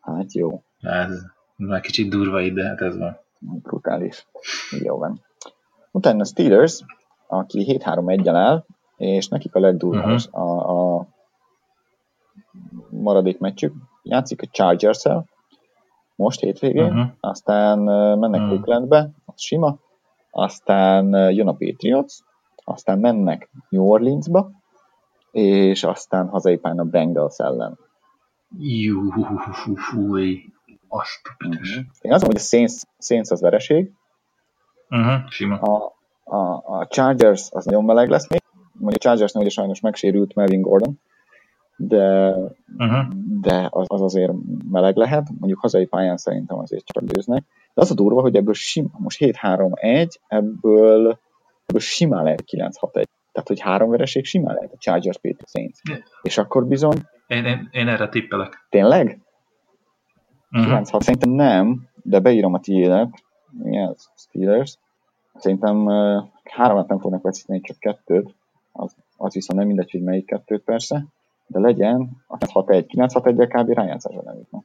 Hát jó. Ez már kicsit durva ide, hát ez van. Brutális. Jó van. Utána a Steelers, aki 7-3-1-el áll, és nekik a legdurvább uh-huh. a, a maradék meccsük. Játszik a Chargers-el, most hétvégén, uh-huh. aztán mennek uh-huh. Oaklandbe, az sima, aztán jön a Patriots, aztán mennek New Orleansba, és aztán hazai a Bengals ellen. Jújjújjúj, azt uh-huh. Én azt mondom, hogy a Saints, Saints az vereség. Uh-huh, sima. A, a, a Chargers az nagyon meleg lesz még. Mondjuk a Chargersnél ugye sajnos megsérült Melvin Gordon, de, uh-huh. de az, az azért meleg lehet. Mondjuk hazai pályán szerintem azért csak győznek. De az a durva, hogy ebből sima, most 7-3-1, ebből, ebből simán lehet 9-6-1. Tehát, hogy három vereség simán lehet a Chargers Patriots Saints. És akkor bizony... Én, én, én erre tippelek. Tényleg? Uh-huh. 9-6 szerintem nem, de beírom a tiédet. Ez? Steelers. Szerintem uh, háromat nem fognak veszíteni, csak kettőt. Az, az viszont nem mindegy, hogy melyik kettőt persze. De legyen, a 6-1, 9-6-1 kb. rájátszásra nem jutnak.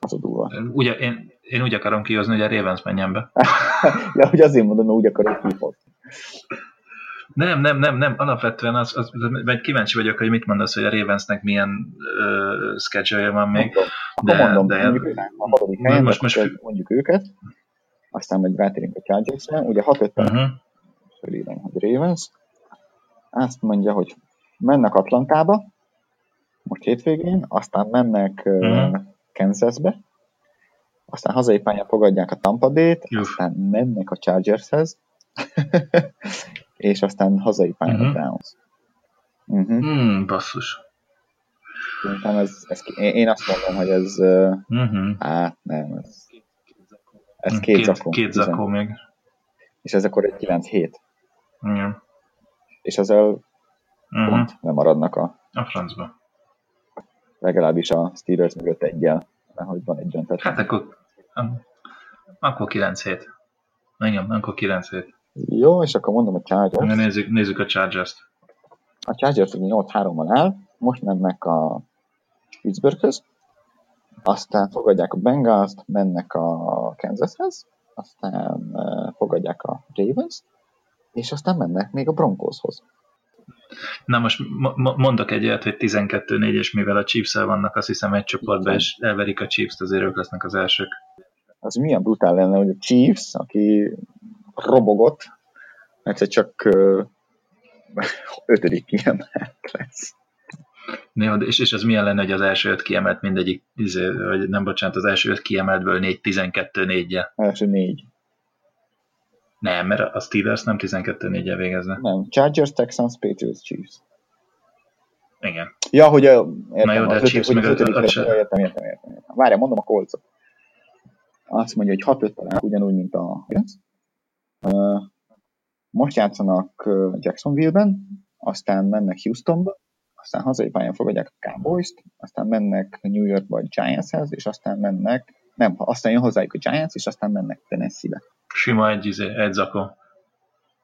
Az a durva. Ugye, én, én úgy akarom kihozni, hogy a Ravens menjen be. ja, hogy azért mondom, hogy úgy akarok kihozni. Nem, nem, nem, nem, alapvetően az, az, az, kíváncsi vagyok, hogy mit mondasz, hogy a Ravensnek milyen uh, schedule van még. Mondom, de, mondom, de, mondjuk a hatodik helyen, most, most mondjuk őket, aztán majd rátérünk a Chargers-re, ugye 6 5 uh-huh. fölírom, hogy Ravens, azt mondja, hogy mennek Atlantába, most hétvégén, aztán mennek uh-huh. Kansasbe, aztán hazai pályán fogadják a Tampa Bay-t, aztán mennek a Chargershez, és aztán hazai pályán uh-huh. a Browns. Uh-huh. Mm, basszus. Szerintem ez, ez, én azt mondom, hogy ez, uh-huh. hát nem, ez, ez két, két zakó. Két zakó még. És ez akkor egy 9 hét. Igen. És ezzel uh-huh. pont nem maradnak a... A francba. Legalábbis a Steelers mögött egyel, hogy van egy döntet. Hát akkor, akkor 9 hét. Igen, akkor 9 hét. Jó, és akkor mondom a Chargers. Nézzük, nézzük a Chargers-t. A Chargers 8-3-on áll, most mennek a Pittsburghöz, aztán fogadják a bengals mennek a Kansashez, aztán fogadják a Ravens, és aztán mennek még a Broncoshoz. Na most mondok egy olyat, hogy 12-4, és mivel a chiefs vannak, azt hiszem egy csoportban, és elverik a Chiefs-t, azért ők lesznek az elsők. Az milyen brutál lenne, hogy a Chiefs, aki robogott, egyszer csak ötödik kiemelt lesz. Jó, és, és az milyen lenne, hogy az első öt kiemelt mindegyik, izé, vagy nem bocsánat, az első öt kiemeltből négy, 12 4 -je. Első négy. Nem, mert a Steelers nem 12 4 végezne. Nem, Chargers, Texans, Patriots, Chiefs. Igen. Ja, hogy a, értem, Na jó, de a Chiefs meg az ötödik, értem, értem, értem, értem, értem. Várjál, mondom a kolcot. Azt mondja, hogy 6 5 talán ugyanúgy, mint a uh, most játszanak Jacksonville-ben, aztán mennek Houstonba, aztán hazai pályán fogadják a Cowboys-t, aztán mennek New Yorkba a Giantshez, és aztán mennek, nem, aztán jön hozzájuk a Giants, és aztán mennek Tennessee-be. Sima egy, izé, egy zakó.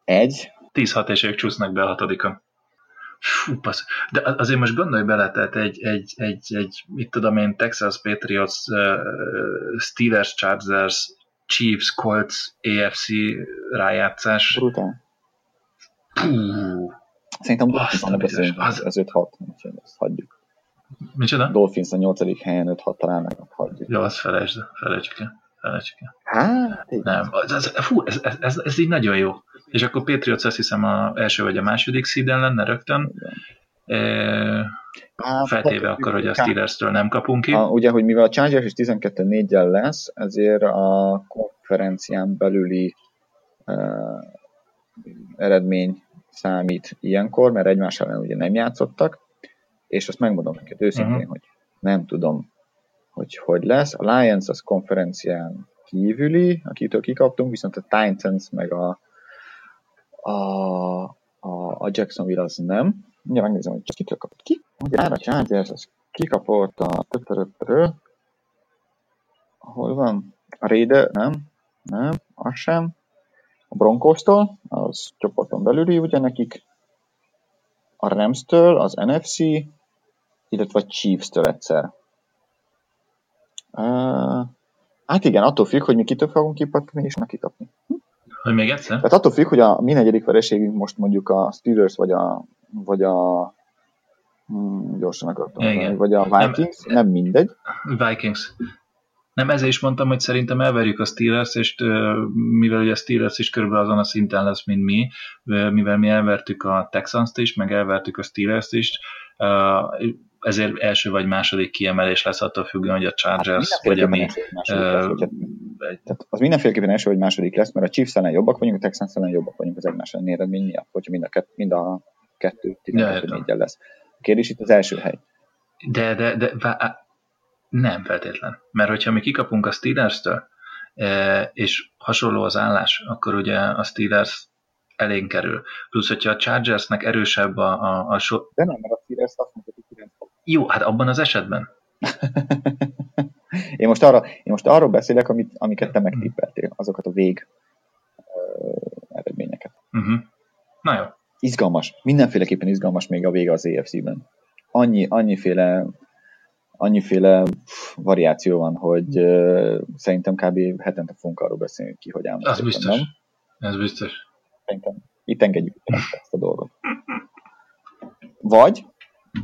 Egy? 10-6 és ők csúsznak be a hatodikon. Fú, passz. De azért most gondolj bele, tehát egy, egy, egy, egy mit tudom én, Texas Patriots, uh, Steelers, Chargers, Chiefs, Colts, AFC rájátszás. Brutál. Puh. Szerintem Dolphins beszélünk, az, az 5-6, úgyhogy ezt hagyjuk. Micsoda? Dolphins a 8. helyen 5-6 talán meg hagyjuk. Jó, azt felejtsd, felejtsd el. Felejtsd el. Hát, Nem, ez, fú, ez, ez, ez, ez, így nagyon jó. És akkor Patriots azt hiszem a első vagy a második szíden lenne rögtön. E, hát, feltéve akkor, hogy a Steelers-től nem kapunk ki. A, ugye, hogy mivel a Chargers is 12-4-jel lesz, ezért a konferencián belüli uh, eredmény számít ilyenkor, mert egymás ellen ugye nem játszottak, és azt megmondom neked őszintén, uh-huh. hogy nem tudom, hogy hogy lesz. A Lions az konferencián kívüli, akitől kikaptunk, viszont a Titans meg a, a, a, a Jacksonville az nem. Ugye megnézem, hogy kitől kapott ki. Ugye a Chargers az kikapott a tötörötörő. Hol van? A Raider? Nem. Nem, az sem a Broncos-tól, az csoporton belüli ugye nekik, a Rams-től, az NFC, illetve a Chiefs-től egyszer. Uh, hát igen, attól függ, hogy mi kitől fogunk kipattani, és meg kitapni. Hogy még egyszer? Tehát attól függ, hogy a mi negyedik vereségünk most mondjuk a Steelers, vagy a, vagy a hmm, gyorsan akartam mondani, vagy a Vikings, nem, nem mindegy. Vikings. Nem, ezért is mondtam, hogy szerintem elverjük a Steelers, és mivel ugye a Steelers is körülbelül azon a szinten lesz, mint mi, mivel mi elvertük a Texans-t is, meg elvertük a Steelers-t is, ezért első vagy második kiemelés lesz attól függően, hogy a Chargers, hát vagy a mi... Tehát az mindenféleképpen első vagy második lesz, mert a Chiefs ellen jobbak vagyunk, a Texans ellen jobbak vagyunk az egymás elleni eredmény miatt, hogyha mind a, kett, mind a kettő 12 ja, lesz. A kérdés itt az első hely. De, de, de nem feltétlen. Mert hogyha mi kikapunk a Steelers-től, e, és hasonló az állás, akkor ugye a Steelers elénk kerül. Plusz, hogyha a Chargersnek erősebb a, a, a so... De nem, mert a Steelers azt mondja, hogy 9 Jó, hát abban az esetben. én, most arra, én most arról beszélek, amit, amiket te megtippeltél, azokat a vég uh, eredményeket. Uh-huh. Na jó. Izgalmas. Mindenféleképpen izgalmas még a vége az EFC-ben. Annyi, annyiféle annyiféle variáció van, hogy uh, szerintem kb. hetente fogunk arról beszélni ki, hogy álmodjuk. Az biztos. Nem? Ez biztos. Szerintem itt engedjük ezt a dolgot. Vagy,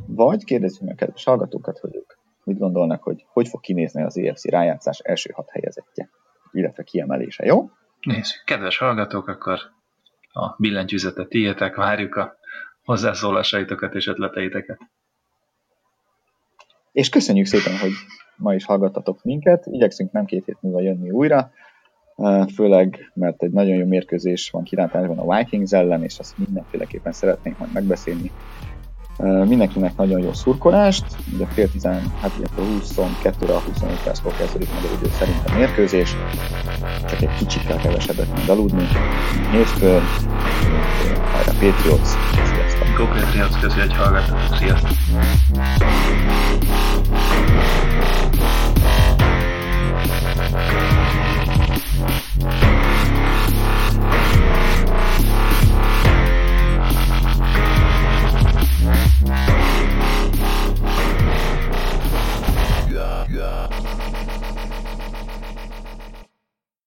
vagy kérdezzük meg a kedves hallgatókat, hogy ők mit gondolnak, hogy hogy fog kinézni az EFC rájátszás első hat helyezettje, illetve kiemelése, jó? Nézzük, kedves hallgatók, akkor a billentyűzetet tiétek, várjuk a hozzászólásaitokat és ötleteiteket. És köszönjük szépen, hogy ma is hallgattatok minket. Igyekszünk nem két hét múlva jönni újra, főleg, mert egy nagyon jó mérkőzés van kilátásban a Vikings ellen, és azt mindenféleképpen szeretnénk majd megbeszélni Mindenkinek nagyon jó szurkolást, ugye fél 10, hát ilyenkor 22-re, 25 perckor kezdődik meg az idő szerint a mérkőzés, csak egy kicsikkel kevesebbet mind aludni. Hétfőn, hajrá Patriots, sziasztok! Go Patriots, köszi, hogy hallgattatok, sziasztok!